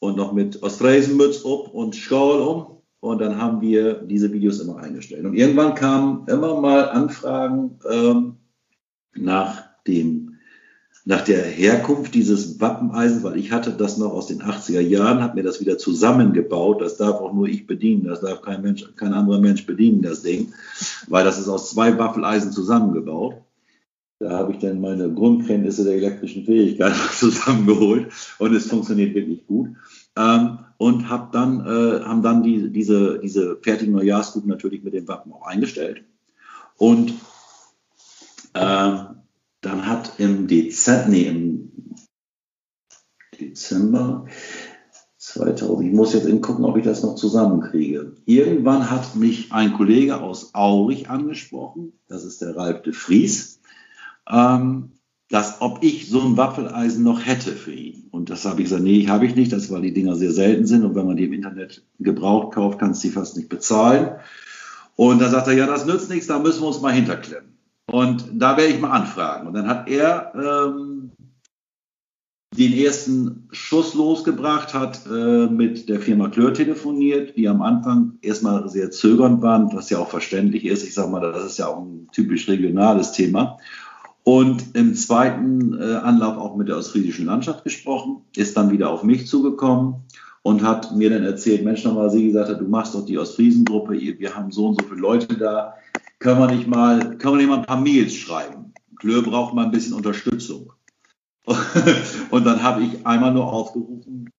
und noch mit Ostreisenmütz up und Schal um. Und dann haben wir diese Videos immer eingestellt. Und irgendwann kamen immer mal Anfragen ähm, nach dem nach der Herkunft dieses Wappeneisen, weil ich hatte das noch aus den 80er Jahren, habe mir das wieder zusammengebaut. Das darf auch nur ich bedienen, das darf kein Mensch, kein anderer Mensch bedienen, das Ding, weil das ist aus zwei Waffeleisen zusammengebaut. Da habe ich dann meine Grundkenntnisse der elektrischen Fähigkeit zusammengeholt und es funktioniert wirklich gut. Ähm, und hab dann, äh, haben dann die, diese, diese fertigen Neujahrsgruppen natürlich mit dem Wappen auch eingestellt. Und ähm, dann hat im Dezember, nee, im Dezember 2000, ich muss jetzt gucken, ob ich das noch zusammenkriege. Irgendwann hat mich ein Kollege aus Aurich angesprochen, das ist der Ralf de Vries, ähm, dass ob ich so ein Waffeleisen noch hätte für ihn. Und das habe ich gesagt, nee, habe ich nicht, das weil die Dinger sehr selten sind und wenn man die im Internet gebraucht kauft, kannst du die fast nicht bezahlen. Und dann sagt er, ja, das nützt nichts, da müssen wir uns mal hinterklemmen. Und da werde ich mal anfragen. Und dann hat er ähm, den ersten Schuss losgebracht, hat äh, mit der Firma Klör telefoniert, die am Anfang erstmal sehr zögernd waren, was ja auch verständlich ist. Ich sage mal, das ist ja auch ein typisch regionales Thema. Und im zweiten äh, Anlauf auch mit der ostfriesischen Landschaft gesprochen, ist dann wieder auf mich zugekommen und hat mir dann erzählt, Mensch, nochmal, sie gesagt hat, du machst doch die Ostfriesengruppe, wir haben so und so viele Leute da, können wir nicht mal, können wir nicht mal ein paar Mails schreiben? Klör braucht mal ein bisschen Unterstützung. und dann habe ich einmal nur aufgerufen,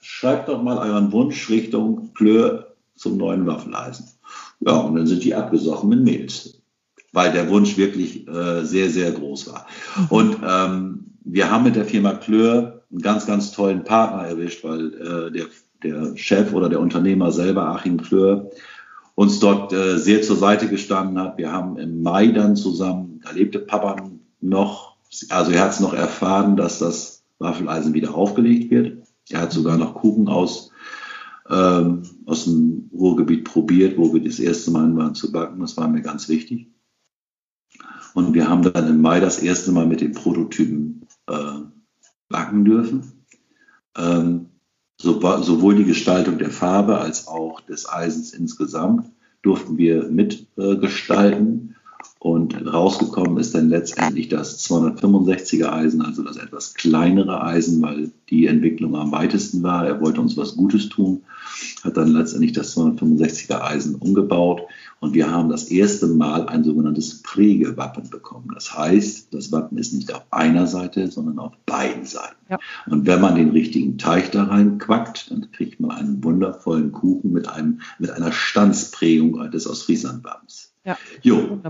schreibt doch mal euren Wunsch Richtung Klör zum neuen Waffeleisen. Ja, und dann sind die abgesoffen mit Mails weil der Wunsch wirklich äh, sehr, sehr groß war. Und ähm, wir haben mit der Firma Klör einen ganz, ganz tollen Partner erwischt, weil äh, der, der Chef oder der Unternehmer selber, Achim Klör, uns dort äh, sehr zur Seite gestanden hat. Wir haben im Mai dann zusammen, da lebte Papa noch, also er hat es noch erfahren, dass das Waffeleisen wieder aufgelegt wird. Er hat sogar noch Kuchen aus, ähm, aus dem Ruhrgebiet probiert, wo wir das erste Mal waren zu backen. Das war mir ganz wichtig. Und wir haben dann im Mai das erste Mal mit den Prototypen äh, backen dürfen. Ähm, sowohl die Gestaltung der Farbe als auch des Eisens insgesamt durften wir mitgestalten. Und rausgekommen ist dann letztendlich das 265er Eisen, also das etwas kleinere Eisen, weil die Entwicklung am weitesten war. Er wollte uns was Gutes tun, hat dann letztendlich das 265er Eisen umgebaut. Und wir haben das erste Mal ein sogenanntes Prägewappen bekommen. Das heißt, das Wappen ist nicht auf einer Seite, sondern auf beiden Seiten. Ja. Und wenn man den richtigen Teig da reinquackt, dann kriegt man einen wundervollen Kuchen mit, einem, mit einer Standsprägung des Ostfrieslandwappens. Ja, jo,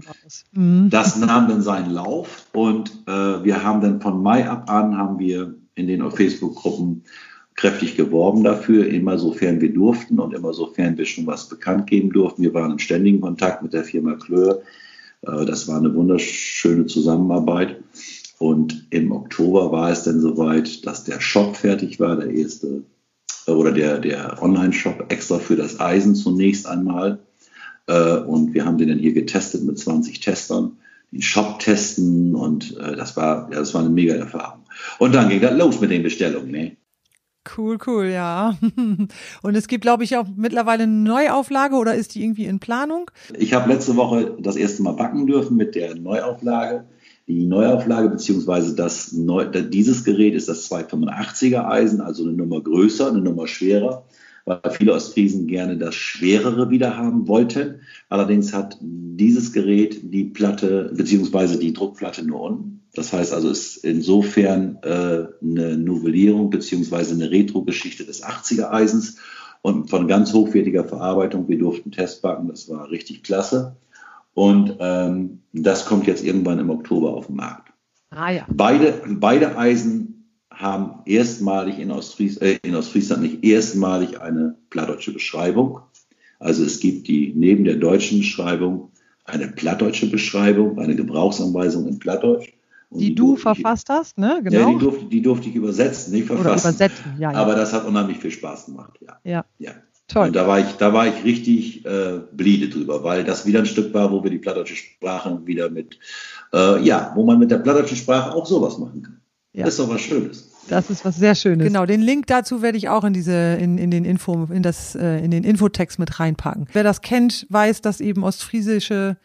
mhm. das nahm dann seinen Lauf und äh, wir haben dann von Mai ab an haben wir in den Facebook-Gruppen kräftig geworben dafür, immer sofern wir durften und immer sofern wir schon was bekannt geben durften. Wir waren im ständigen Kontakt mit der Firma Klör. Äh, das war eine wunderschöne Zusammenarbeit. Und im Oktober war es dann soweit, dass der Shop fertig war, der erste äh, oder der, der Online-Shop extra für das Eisen zunächst einmal. Äh, und wir haben den dann hier getestet mit 20 Testern, den Shop testen und das war, ja, das war eine mega Erfahrung. Und dann ging das los mit den Bestellungen. Ne? Cool, cool, ja. Und es gibt, glaube ich, auch mittlerweile eine Neuauflage oder ist die irgendwie in Planung? Ich habe letzte Woche das erste Mal backen dürfen mit der Neuauflage. Die Neuauflage beziehungsweise Neu dieses Gerät ist das 285er Eisen, also eine Nummer größer, eine Nummer schwerer weil viele Ostfriesen gerne das Schwerere wieder haben wollten. Allerdings hat dieses Gerät die Platte beziehungsweise die Druckplatte nur unten. Das heißt also, ist insofern äh, eine Novellierung beziehungsweise eine Retro-Geschichte des 80er Eisens und von ganz hochwertiger Verarbeitung. Wir durften Testbacken, das war richtig klasse. Und ähm, das kommt jetzt irgendwann im Oktober auf den Markt. Ah, ja. beide, beide Eisen haben erstmalig in, Ostfries, äh, in Ostfriesland nicht erstmalig eine plattdeutsche Beschreibung. Also es gibt die neben der deutschen Beschreibung eine plattdeutsche Beschreibung, eine Gebrauchsanweisung in Plattdeutsch. Die, die, du verfasst ich, hast, ne? Genau. Ja, die durfte, die durfte ich übersetzen, nicht verfassen. Oder übersetzen, ja, ja. Aber das hat unheimlich viel Spaß gemacht, ja. Ja. ja. Toll. Und da war ich, da war ich richtig äh, bliede drüber, weil das wieder ein Stück war, wo wir die plattdeutsche Sprache wieder mit, äh, ja, wo man mit der plattdeutschen Sprache auch sowas machen kann. Ja. Das ist doch was Schönes. Das ist was sehr Schönes. Genau, den Link dazu werde ich auch in diese, in, in den Info, in das, äh, in den Infotext mit reinpacken. Wer das kennt, weiß, dass eben ostfriesische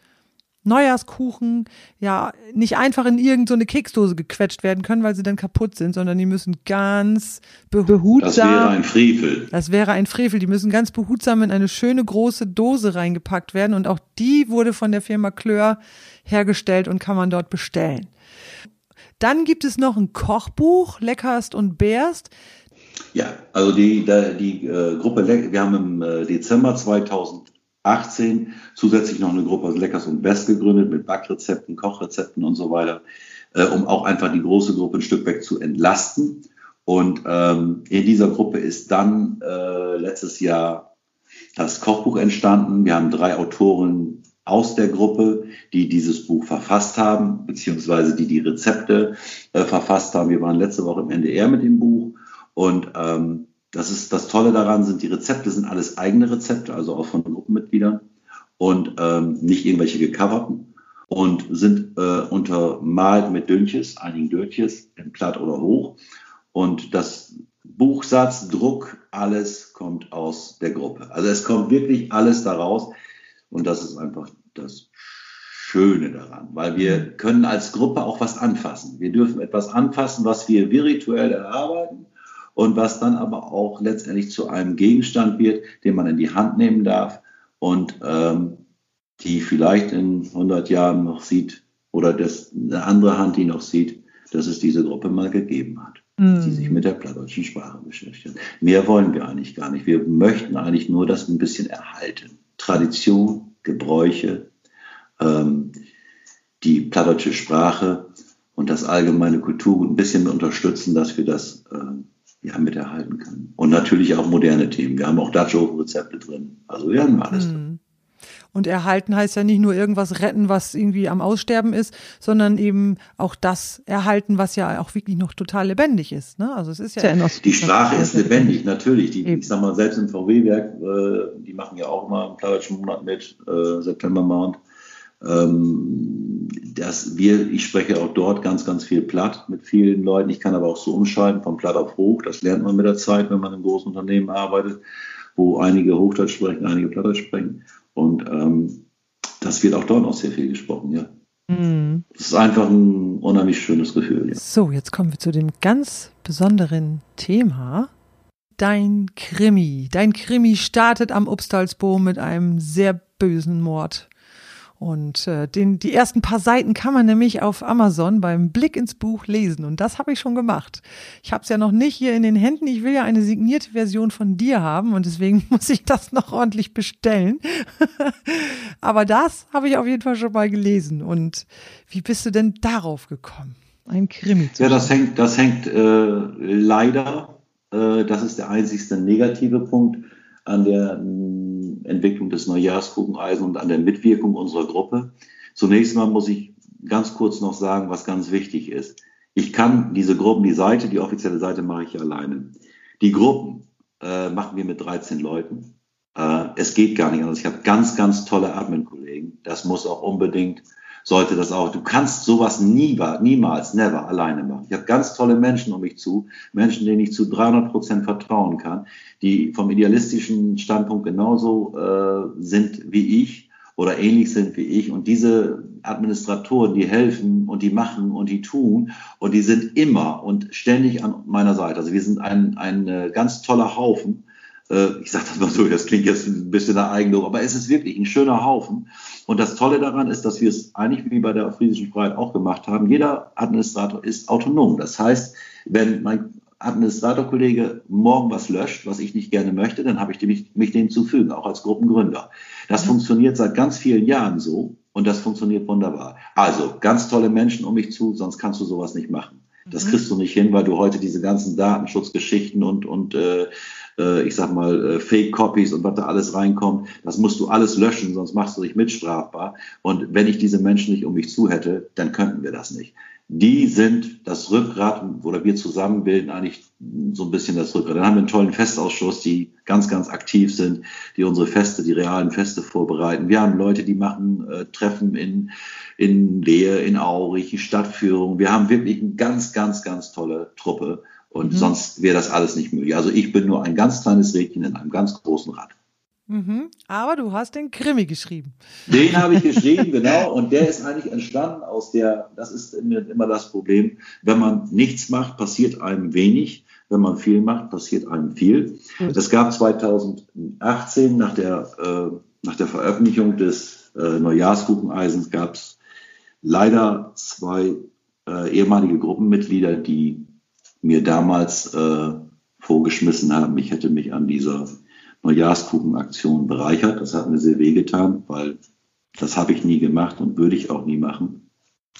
Neujahrskuchen ja nicht einfach in irgendeine so Keksdose gequetscht werden können, weil sie dann kaputt sind, sondern die müssen ganz behutsam. Das wäre ein Frevel. Das wäre ein Frevel. Die müssen ganz behutsam in eine schöne große Dose reingepackt werden und auch die wurde von der Firma Klör hergestellt und kann man dort bestellen. Dann gibt es noch ein Kochbuch, Leckerst und Bärst. Ja, also die, die, äh, Gruppe, wir haben im äh, Dezember 2018 zusätzlich noch eine Gruppe Leckers und Best gegründet mit Backrezepten, Kochrezepten und so weiter, äh, um auch einfach die große Gruppe ein Stück weg zu entlasten. Und ähm, in dieser Gruppe ist dann äh, letztes Jahr das Kochbuch entstanden. Wir haben drei Autoren aus der Gruppe, die dieses Buch verfasst haben, beziehungsweise die die Rezepte äh, verfasst haben. Wir waren letzte Woche im NDR mit dem Buch und ähm, das ist das Tolle daran sind, die Rezepte sind alles eigene Rezepte, also auch von Gruppenmitgliedern und ähm, nicht irgendwelche gecoverten und sind äh, untermalt mit Dünches, einigen Dötches, in platt oder hoch. Und das Buchsatz, Druck, alles kommt aus der Gruppe. Also es kommt wirklich alles daraus. Und das ist einfach das Schöne daran, weil wir können als Gruppe auch was anfassen. Wir dürfen etwas anfassen, was wir virtuell erarbeiten und was dann aber auch letztendlich zu einem Gegenstand wird, den man in die Hand nehmen darf und ähm, die vielleicht in 100 Jahren noch sieht oder das, eine andere Hand, die noch sieht, dass es diese Gruppe mal gegeben hat, mm. die sich mit der plattdeutschen Sprache beschäftigt. Mehr wollen wir eigentlich gar nicht. Wir möchten eigentlich nur das ein bisschen erhalten. Tradition, Gebräuche, ähm, die plattdeutsche Sprache und das allgemeine Kulturgut ein bisschen unterstützen, dass wir das ähm, ja, miterhalten können. Und natürlich auch moderne Themen. Wir haben auch Dutch-Rezepte drin. Also wir haben alles drin. Und erhalten heißt ja nicht nur irgendwas retten, was irgendwie am Aussterben ist, sondern eben auch das erhalten, was ja auch wirklich noch total lebendig ist. Ne? Also es ist ja, die Sprache ist lebendig, natürlich. Die, ich sag mal, selbst im VW-Werk, äh, die machen ja auch mal einen plattdeutschen Monat mit, äh, September Mount. Ähm, das, wir, ich spreche auch dort ganz, ganz viel platt mit vielen Leuten. Ich kann aber auch so umschalten von platt auf hoch. Das lernt man mit der Zeit, wenn man in großen Unternehmen arbeitet, wo einige Hochdeutsch sprechen, einige Plattdeutsch sprechen. Und ähm, das wird auch dort noch sehr viel gesprochen, ja. Mhm. Das ist einfach ein unheimlich schönes Gefühl. Ja. So, jetzt kommen wir zu dem ganz besonderen Thema. Dein Krimi. Dein Krimi startet am Obstalsboom mit einem sehr bösen Mord. Und äh, den, die ersten paar Seiten kann man nämlich auf Amazon beim Blick ins Buch lesen. Und das habe ich schon gemacht. Ich habe es ja noch nicht hier in den Händen. Ich will ja eine signierte Version von dir haben und deswegen muss ich das noch ordentlich bestellen. Aber das habe ich auf jeden Fall schon mal gelesen. Und wie bist du denn darauf gekommen? Ein Krimi Ja, das hängt, das hängt äh, leider, äh, das ist der einzigste negative Punkt an der Entwicklung des Neujahrskucheneisen und an der Mitwirkung unserer Gruppe. Zunächst mal muss ich ganz kurz noch sagen, was ganz wichtig ist. Ich kann diese Gruppen, die Seite, die offizielle Seite mache ich alleine. Die Gruppen äh, machen wir mit 13 Leuten. Äh, es geht gar nicht anders. Ich habe ganz, ganz tolle Admin-Kollegen. Das muss auch unbedingt sollte das auch. Du kannst sowas nie, niemals, never alleine machen. Ich habe ganz tolle Menschen um mich zu, Menschen, denen ich zu 300 Prozent vertrauen kann, die vom idealistischen Standpunkt genauso äh, sind wie ich oder ähnlich sind wie ich. Und diese Administratoren, die helfen und die machen und die tun und die sind immer und ständig an meiner Seite. Also wir sind ein, ein äh, ganz toller Haufen ich sage das mal so, das klingt jetzt ein bisschen nach Eigenlob, aber es ist wirklich ein schöner Haufen. Und das Tolle daran ist, dass wir es eigentlich wie bei der friesischen Freiheit auch gemacht haben. Jeder Administrator ist autonom. Das heißt, wenn mein Administratorkollege morgen was löscht, was ich nicht gerne möchte, dann habe ich mich, mich dem zu fügen, auch als Gruppengründer. Das mhm. funktioniert seit ganz vielen Jahren so und das funktioniert wunderbar. Also ganz tolle Menschen um mich zu, sonst kannst du sowas nicht machen. Das mhm. kriegst du nicht hin, weil du heute diese ganzen Datenschutzgeschichten und, und äh, äh, ich sag mal, äh, Fake-Copies und was da alles reinkommt, das musst du alles löschen, sonst machst du dich mitstrafbar. Und wenn ich diese Menschen nicht um mich zu hätte, dann könnten wir das nicht. Die sind das Rückgrat, oder wir zusammen bilden eigentlich so ein bisschen das Rückgrat. Dann haben wir einen tollen Festausschuss, die ganz, ganz aktiv sind, die unsere Feste, die realen Feste vorbereiten. Wir haben Leute, die machen äh, Treffen in, in Leer, in Aurich, Stadtführung. Wir haben wirklich eine ganz, ganz, ganz tolle Truppe. Und mhm. sonst wäre das alles nicht möglich. Also ich bin nur ein ganz kleines Rädchen in einem ganz großen Rad. Mhm. Aber du hast den Krimi geschrieben. Den habe ich geschrieben, genau. Und der ist eigentlich entstanden aus der, das ist immer das Problem, wenn man nichts macht, passiert einem wenig. Wenn man viel macht, passiert einem viel. Es gab 2018 nach der, äh, nach der Veröffentlichung des äh, Neujahrskucheneisens gab es leider zwei äh, ehemalige Gruppenmitglieder, die mir damals äh, vorgeschmissen haben, ich hätte mich an dieser Neujahrskuchenaktion bereichert. Das hat mir sehr wehgetan, weil das habe ich nie gemacht und würde ich auch nie machen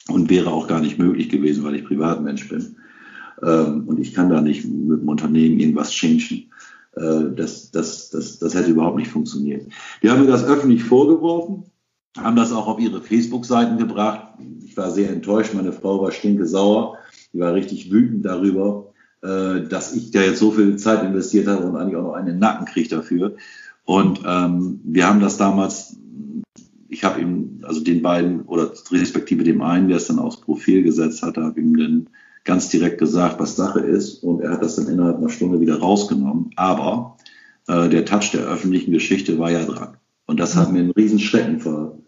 und wäre auch gar nicht möglich gewesen, weil ich Privatmensch bin. Ähm, und ich kann da nicht mit dem Unternehmen irgendwas changen. Äh, das, das, das, das hätte überhaupt nicht funktioniert. Die haben mir das öffentlich vorgeworfen, haben das auch auf ihre Facebook-Seiten gebracht. Ich war sehr enttäuscht, meine Frau war stinke sauer. Die war richtig wütend darüber, äh, dass ich da jetzt so viel Zeit investiert habe und eigentlich auch noch einen Nacken kriege dafür. Und ähm, wir haben das damals, ich habe ihm, also den beiden oder respektive dem einen, der es dann aufs Profil gesetzt hatte, habe ihm dann ganz direkt gesagt, was Sache ist. Und er hat das dann innerhalb einer Stunde wieder rausgenommen. Aber äh, der Touch der öffentlichen Geschichte war ja dran. Und das hat mir einen riesen Schrecken ver,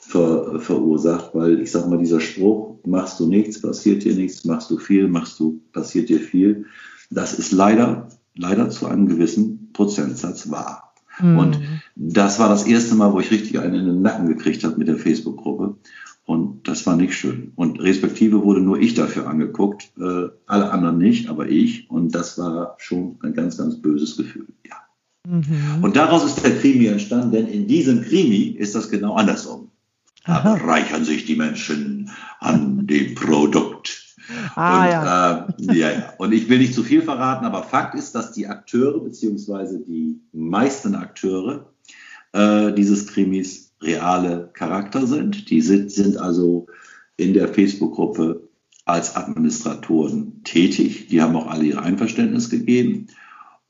ver, verursacht, weil ich sage mal, dieser Spruch, machst du nichts, passiert dir nichts, machst du viel, machst du, passiert dir viel, das ist leider, leider zu einem gewissen Prozentsatz wahr. Mhm. Und das war das erste Mal, wo ich richtig einen in den Nacken gekriegt habe mit der Facebook-Gruppe. Und das war nicht schön. Und respektive wurde nur ich dafür angeguckt, äh, alle anderen nicht, aber ich. Und das war schon ein ganz, ganz böses Gefühl, ja. Mhm. Und daraus ist der Krimi entstanden, denn in diesem Krimi ist das genau andersrum. Da bereichern sich die Menschen an dem Produkt. Ah, und, ja. Äh, ja, ja. Und ich will nicht zu viel verraten, aber Fakt ist, dass die Akteure, beziehungsweise die meisten Akteure äh, dieses Krimis reale Charakter sind. Die sind, sind also in der Facebook-Gruppe als Administratoren tätig. Die haben auch alle ihr Einverständnis gegeben.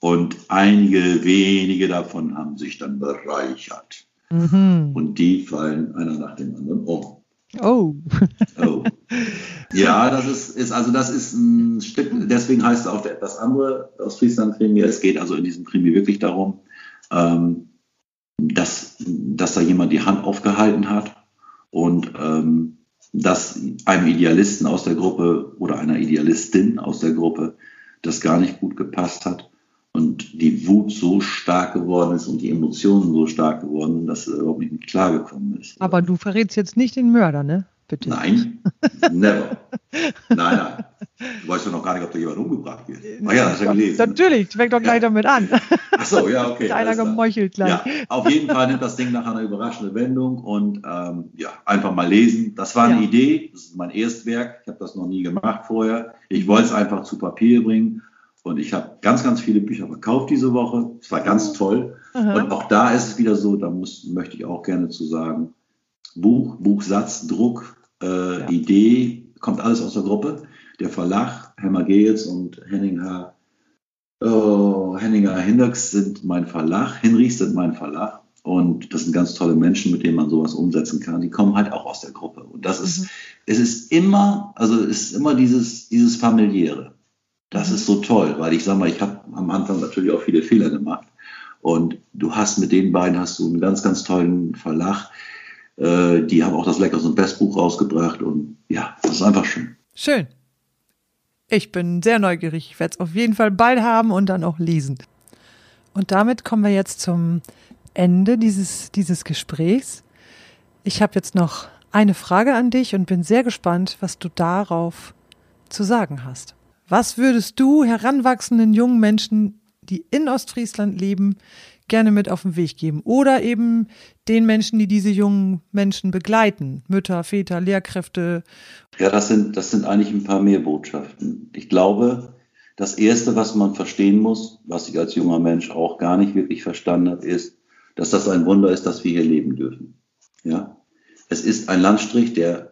Und einige wenige davon haben sich dann bereichert. Mhm. Und die fallen einer nach dem anderen um. Oh. oh. Ja, das ist, ist, also das ist ein Stück, deswegen heißt es auch der etwas andere aus Friesland Krimi. Es geht also in diesem Krimi wirklich darum, ähm, dass, dass da jemand die Hand aufgehalten hat und ähm, dass einem Idealisten aus der Gruppe oder einer Idealistin aus der Gruppe das gar nicht gut gepasst hat und die Wut so stark geworden ist und die Emotionen so stark geworden, dass er überhaupt nicht mit klargekommen ist. Aber du verrätst jetzt nicht den Mörder, ne? Bitte. Nein, never. nein, nein. Du weißt doch noch gar nicht, ob da jemand umgebracht wird. Ach ja, hast du ja gelesen. Natürlich, fängt doch gleich ja. damit an. Ach so, ja, okay. Einer gemeuchelt gleich. Ja, auf jeden Fall nimmt das Ding nach einer überraschenden Wendung und ähm, ja, einfach mal lesen. Das war eine ja. Idee, das ist mein Erstwerk. Ich habe das noch nie gemacht vorher. Ich wollte es einfach zu Papier bringen und ich habe ganz, ganz viele Bücher verkauft diese Woche. Es war ganz toll. Aha. Und auch da ist es wieder so, da muss, möchte ich auch gerne zu sagen, Buch, Buchsatz, Druck, äh, ja. Idee, kommt alles aus der Gruppe. Der Verlag, Helmer Gehls und Henning H. Oh, Henninger Hinderks sind mein Verlag, Hinrichs sind mein Verlag. Und das sind ganz tolle Menschen, mit denen man sowas umsetzen kann. Die kommen halt auch aus der Gruppe. Und das ist, mhm. es ist immer, also es ist immer dieses, dieses familiäre. Das ist so toll, weil ich sage mal, ich habe am Anfang natürlich auch viele Fehler gemacht. Und du hast mit den beiden hast du einen ganz, ganz tollen Verlag. Äh, die haben auch das Leckers und Bestbuch rausgebracht. Und ja, das ist einfach schön. Schön. Ich bin sehr neugierig. Ich werde es auf jeden Fall bald haben und dann auch lesen. Und damit kommen wir jetzt zum Ende dieses, dieses Gesprächs. Ich habe jetzt noch eine Frage an dich und bin sehr gespannt, was du darauf zu sagen hast. Was würdest du heranwachsenden jungen Menschen, die in Ostfriesland leben, gerne mit auf den Weg geben? Oder eben den Menschen, die diese jungen Menschen begleiten, Mütter, Väter, Lehrkräfte? Ja, das sind, das sind eigentlich ein paar mehr Botschaften. Ich glaube, das Erste, was man verstehen muss, was ich als junger Mensch auch gar nicht wirklich verstanden habe, ist, dass das ein Wunder ist, dass wir hier leben dürfen. Ja, es ist ein Landstrich, der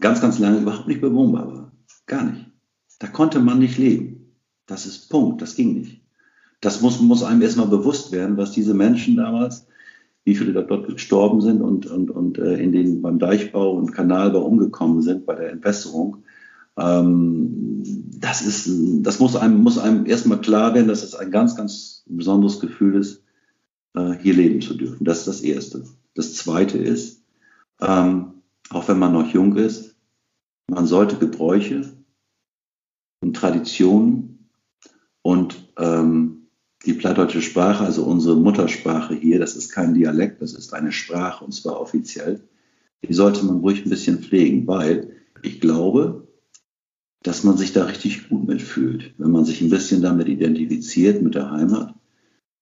ganz, ganz lange überhaupt nicht bewohnbar war. Gar nicht. Da konnte man nicht leben. Das ist Punkt, das ging nicht. Das muss, muss einem erstmal bewusst werden, was diese Menschen damals, wie viele dort gestorben sind und, und, und äh, in den beim Deichbau und Kanalbau umgekommen sind bei der Entwässerung. Ähm, das ist, das muss einem, muss einem erstmal klar werden, dass es ein ganz, ganz besonderes Gefühl ist, äh, hier leben zu dürfen. Das ist das Erste. Das Zweite ist, ähm, auch wenn man noch jung ist, man sollte Gebräuche und Traditionen und ähm, die plattdeutsche Sprache, also unsere Muttersprache hier, das ist kein Dialekt, das ist eine Sprache und zwar offiziell, die sollte man ruhig ein bisschen pflegen, weil ich glaube, dass man sich da richtig gut mitfühlt, wenn man sich ein bisschen damit identifiziert, mit der Heimat,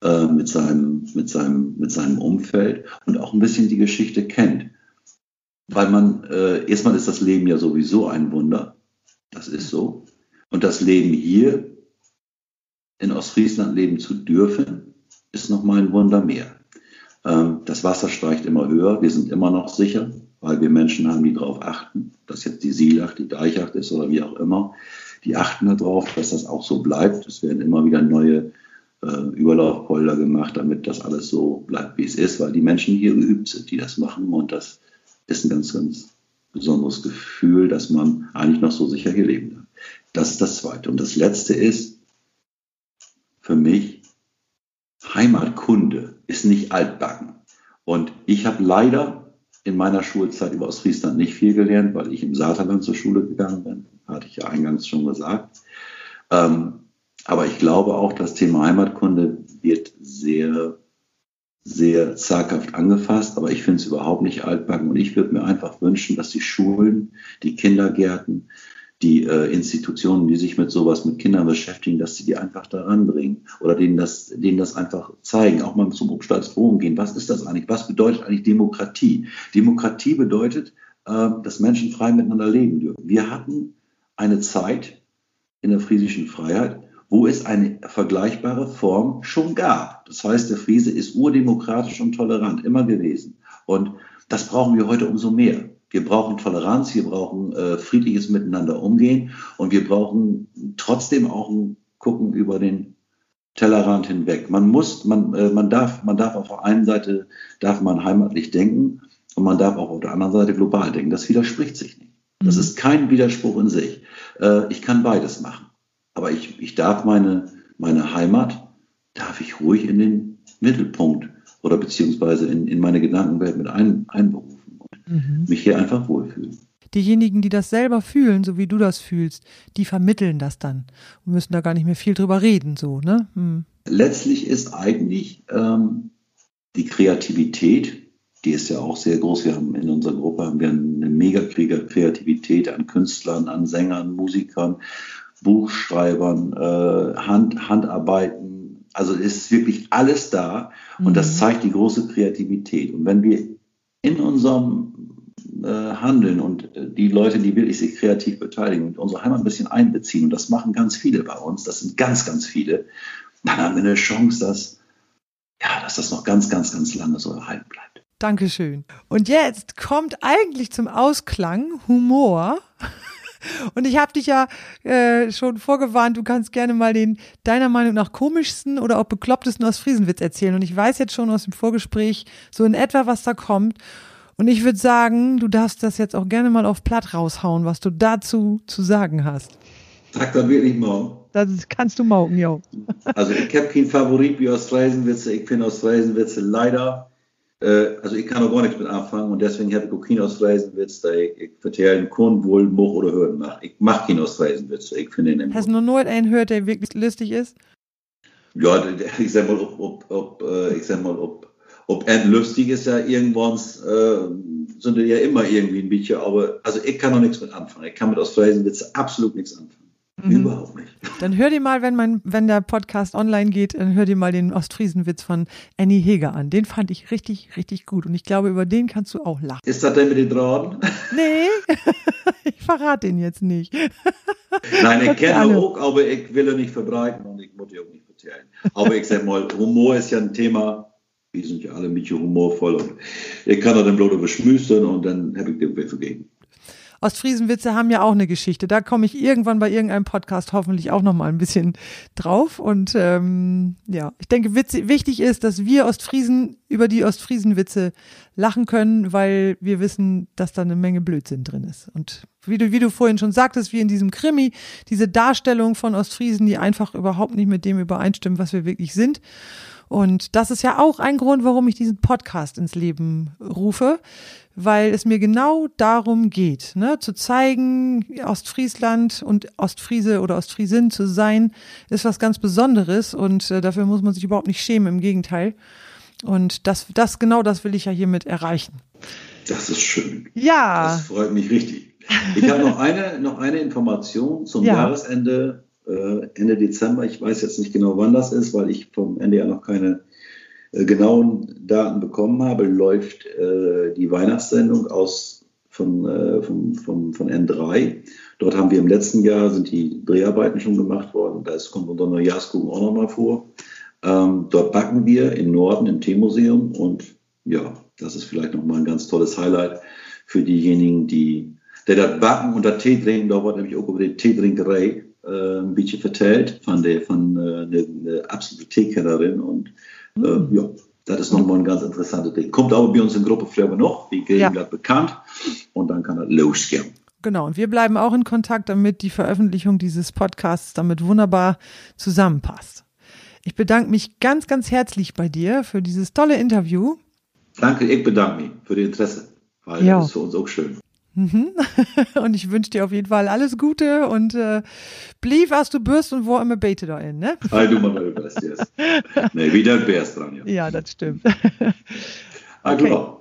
äh, mit, seinem, mit, seinem, mit seinem Umfeld und auch ein bisschen die Geschichte kennt. Weil man, äh, erstmal ist das Leben ja sowieso ein Wunder. Das ist so. Und das Leben hier in Ostfriesland leben zu dürfen, ist nochmal ein Wunder mehr. Ähm, das Wasser steigt immer höher. Wir sind immer noch sicher weil wir Menschen haben, die darauf achten, dass jetzt die Sielacht, die Deichacht ist oder wie auch immer. Die achten darauf, dass das auch so bleibt. Es werden immer wieder neue äh, Überlaufpolder gemacht, damit das alles so bleibt, wie es ist, weil die Menschen hier geübt sind, die das machen. Und das ist ein ganz, ganz besonderes Gefühl, dass man eigentlich noch so sicher hier leben kann. Das ist das Zweite. Und das Letzte ist für mich, Heimatkunde ist nicht altbacken. Und ich habe leider in meiner Schulzeit über Ostfriesland nicht viel gelernt, weil ich im Saterland zur Schule gegangen bin, hatte ich ja eingangs schon gesagt. Ähm, aber ich glaube auch, das Thema Heimatkunde wird sehr, sehr zaghaft angefasst, aber ich finde es überhaupt nicht altbacken und ich würde mir einfach wünschen, dass die Schulen, die Kindergärten, die äh, Institutionen, die sich mit sowas, mit Kindern beschäftigen, dass sie die einfach da ranbringen oder denen das, denen das einfach zeigen, auch mal zum Obstalsbogen gehen. Was ist das eigentlich? Was bedeutet eigentlich Demokratie? Demokratie bedeutet, äh, dass Menschen frei miteinander leben dürfen. Wir hatten eine Zeit in der friesischen Freiheit, wo es eine vergleichbare Form schon gab. Das heißt, der Friese ist urdemokratisch und tolerant immer gewesen. Und das brauchen wir heute umso mehr. Wir brauchen Toleranz, wir brauchen äh, friedliches Miteinander umgehen und wir brauchen trotzdem auch ein Gucken über den Tellerrand hinweg. Man muss, man, äh, man darf, man darf auf der einen Seite darf man heimatlich denken und man darf auch auf der anderen Seite global denken. Das widerspricht sich nicht. Das mhm. ist kein Widerspruch in sich. Äh, ich kann beides machen. Aber ich, ich darf meine, meine Heimat, darf ich ruhig in den Mittelpunkt oder beziehungsweise in, in meine Gedankenwelt mit ein, einberufen mhm. mich hier einfach wohlfühlen. Diejenigen, die das selber fühlen, so wie du das fühlst, die vermitteln das dann und müssen da gar nicht mehr viel drüber reden, so, ne? Hm. Letztlich ist eigentlich ähm, die Kreativität, die ist ja auch sehr groß. Wir haben in unserer Gruppe haben wir eine mega Kreativität an Künstlern, an Sängern, Musikern, Buchschreibern, äh, Hand, Handarbeiten. Also ist wirklich alles da und mhm. das zeigt die große Kreativität. Und wenn wir in unserem äh, Handeln und äh, die Leute, die wirklich sich kreativ beteiligen, unsere Heimat ein bisschen einbeziehen, und das machen ganz viele bei uns, das sind ganz, ganz viele, dann haben wir eine Chance, dass, ja, dass das noch ganz, ganz, ganz lange so erhalten bleibt. Dankeschön. Und jetzt kommt eigentlich zum Ausklang Humor. Und ich habe dich ja äh, schon vorgewarnt, du kannst gerne mal den deiner Meinung nach komischsten oder auch beklopptesten aus Friesenwitz erzählen. Und ich weiß jetzt schon aus dem Vorgespräch so in etwa, was da kommt. Und ich würde sagen, du darfst das jetzt auch gerne mal auf Platt raushauen, was du dazu zu sagen hast. Sag dann wirklich morgen. Das kannst du morgen, jo. Also ich habe keinen Favorit wie aus Ostfriesenwitze. Ich finde aus Ostfriesenwitze leider also ich kann auch gar nichts mit anfangen und deswegen habe ich auch Ostfriesenwitz, da ich, ich vertelle Kunden wohl Buch oder Hören nach. Ich mache keinen ich finde ihn Hast du noch nur einen gehört, der wirklich lustig ist? Ja, ich sag mal, ob, ob, ob äh, ich sag mal, ob, ob er lustig ist ja irgendwann, äh, sind ja immer irgendwie ein bisschen, aber also ich kann noch nichts mit anfangen. Ich kann mit Ostfriesenwitze absolut nichts anfangen. Mhm. Überhaupt nicht. Dann hör dir mal, wenn, mein, wenn der Podcast online geht, dann hör dir mal den Ostfriesenwitz von Annie Heger an. Den fand ich richtig, richtig gut. Und ich glaube, über den kannst du auch lachen. Ist das denn mit den Drahen? Nee, ich verrate den jetzt nicht. Nein, ich kenne ihn auch, aber ich will ihn nicht verbreiten und ich muss ihn auch nicht erzählen. Aber ich sag mal, Humor ist ja ein Thema, wir sind ja alle ein bisschen humorvoll und ich kann da den Blut beschmüßen und dann habe ich den Weg vergeben. Ostfriesenwitze haben ja auch eine Geschichte. Da komme ich irgendwann bei irgendeinem Podcast hoffentlich auch noch mal ein bisschen drauf. Und ähm, ja, ich denke, witz, wichtig ist, dass wir Ostfriesen über die Ostfriesenwitze lachen können, weil wir wissen, dass da eine Menge Blödsinn drin ist. Und wie du, wie du vorhin schon sagtest, wie in diesem Krimi, diese Darstellung von Ostfriesen, die einfach überhaupt nicht mit dem übereinstimmen, was wir wirklich sind. Und das ist ja auch ein Grund, warum ich diesen Podcast ins Leben rufe, weil es mir genau darum geht, ne, zu zeigen, Ostfriesland und Ostfriese oder Ostfriesin zu sein, ist was ganz Besonderes und äh, dafür muss man sich überhaupt nicht schämen, im Gegenteil. Und das, das, genau das will ich ja hiermit erreichen. Das ist schön. Ja. Das freut mich richtig. Ich habe noch eine, noch eine Information zum ja. Jahresende, äh, Ende Dezember. Ich weiß jetzt nicht genau, wann das ist, weil ich vom Ende ja noch keine äh, genauen Daten bekommen habe. Läuft äh, die Weihnachtssendung aus von, äh, von, von, von N3. Dort haben wir im letzten Jahr sind die Dreharbeiten schon gemacht worden. Da kommt unser Neujahrskuchen auch nochmal vor. Ähm, dort backen wir im Norden im Teemuseum und ja, das ist vielleicht nochmal ein ganz tolles Highlight für diejenigen, die der das Backen und das Tee trinken, da wird nämlich auch über die Teetrinkerei äh, ein bisschen vertellt von der von äh, eine, eine absolute Teekennerin und äh, mhm. ja, das ist nochmal ein ganz interessantes Ding. Kommt aber bei uns in Gruppe Flair noch, wie kriegen ja. das bekannt und dann kann das losgehen. Genau, und wir bleiben auch in Kontakt, damit die Veröffentlichung dieses Podcasts damit wunderbar zusammenpasst. Ich bedanke mich ganz, ganz herzlich bei dir für dieses tolle Interview. Danke, ich bedanke mich für das Interesse, weil ja. das ist für uns auch schön. Mhm. und ich wünsche dir auf jeden Fall alles Gute und äh, blieb, was du bist und wo immer bete da in, ne? Hey, du mal best, yes. Nee, wieder best dran, ja. Ja, das stimmt. okay. Genau.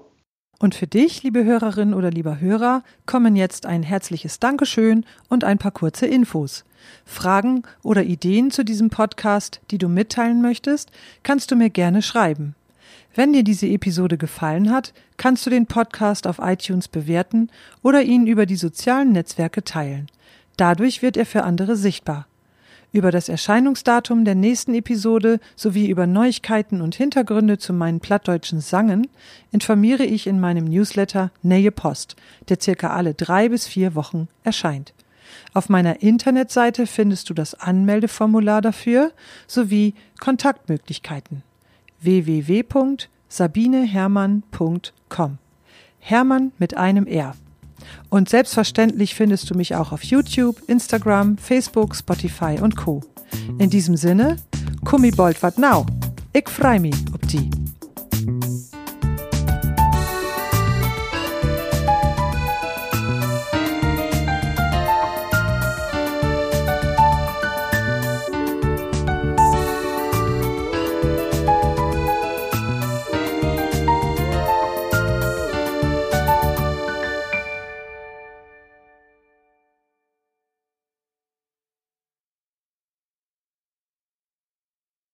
Und für dich, liebe Hörerin oder lieber Hörer, kommen jetzt ein herzliches Dankeschön und ein paar kurze Infos. Fragen oder Ideen zu diesem Podcast, die du mitteilen möchtest, kannst du mir gerne schreiben. Wenn dir diese Episode gefallen hat, kannst du den Podcast auf iTunes bewerten oder ihn über die sozialen Netzwerke teilen. Dadurch wird er für andere sichtbar. Über das Erscheinungsdatum der nächsten Episode sowie über Neuigkeiten und Hintergründe zu meinen plattdeutschen Sangen informiere ich in meinem Newsletter Nähe Post, der circa alle drei bis vier Wochen erscheint. Auf meiner Internetseite findest du das Anmeldeformular dafür sowie Kontaktmöglichkeiten www.sabinehermann.com. Hermann mit einem R. Und selbstverständlich findest du mich auch auf YouTube, Instagram, Facebook, Spotify und Co. In diesem Sinne, kummi bold wat now. Ich freu mich ob die.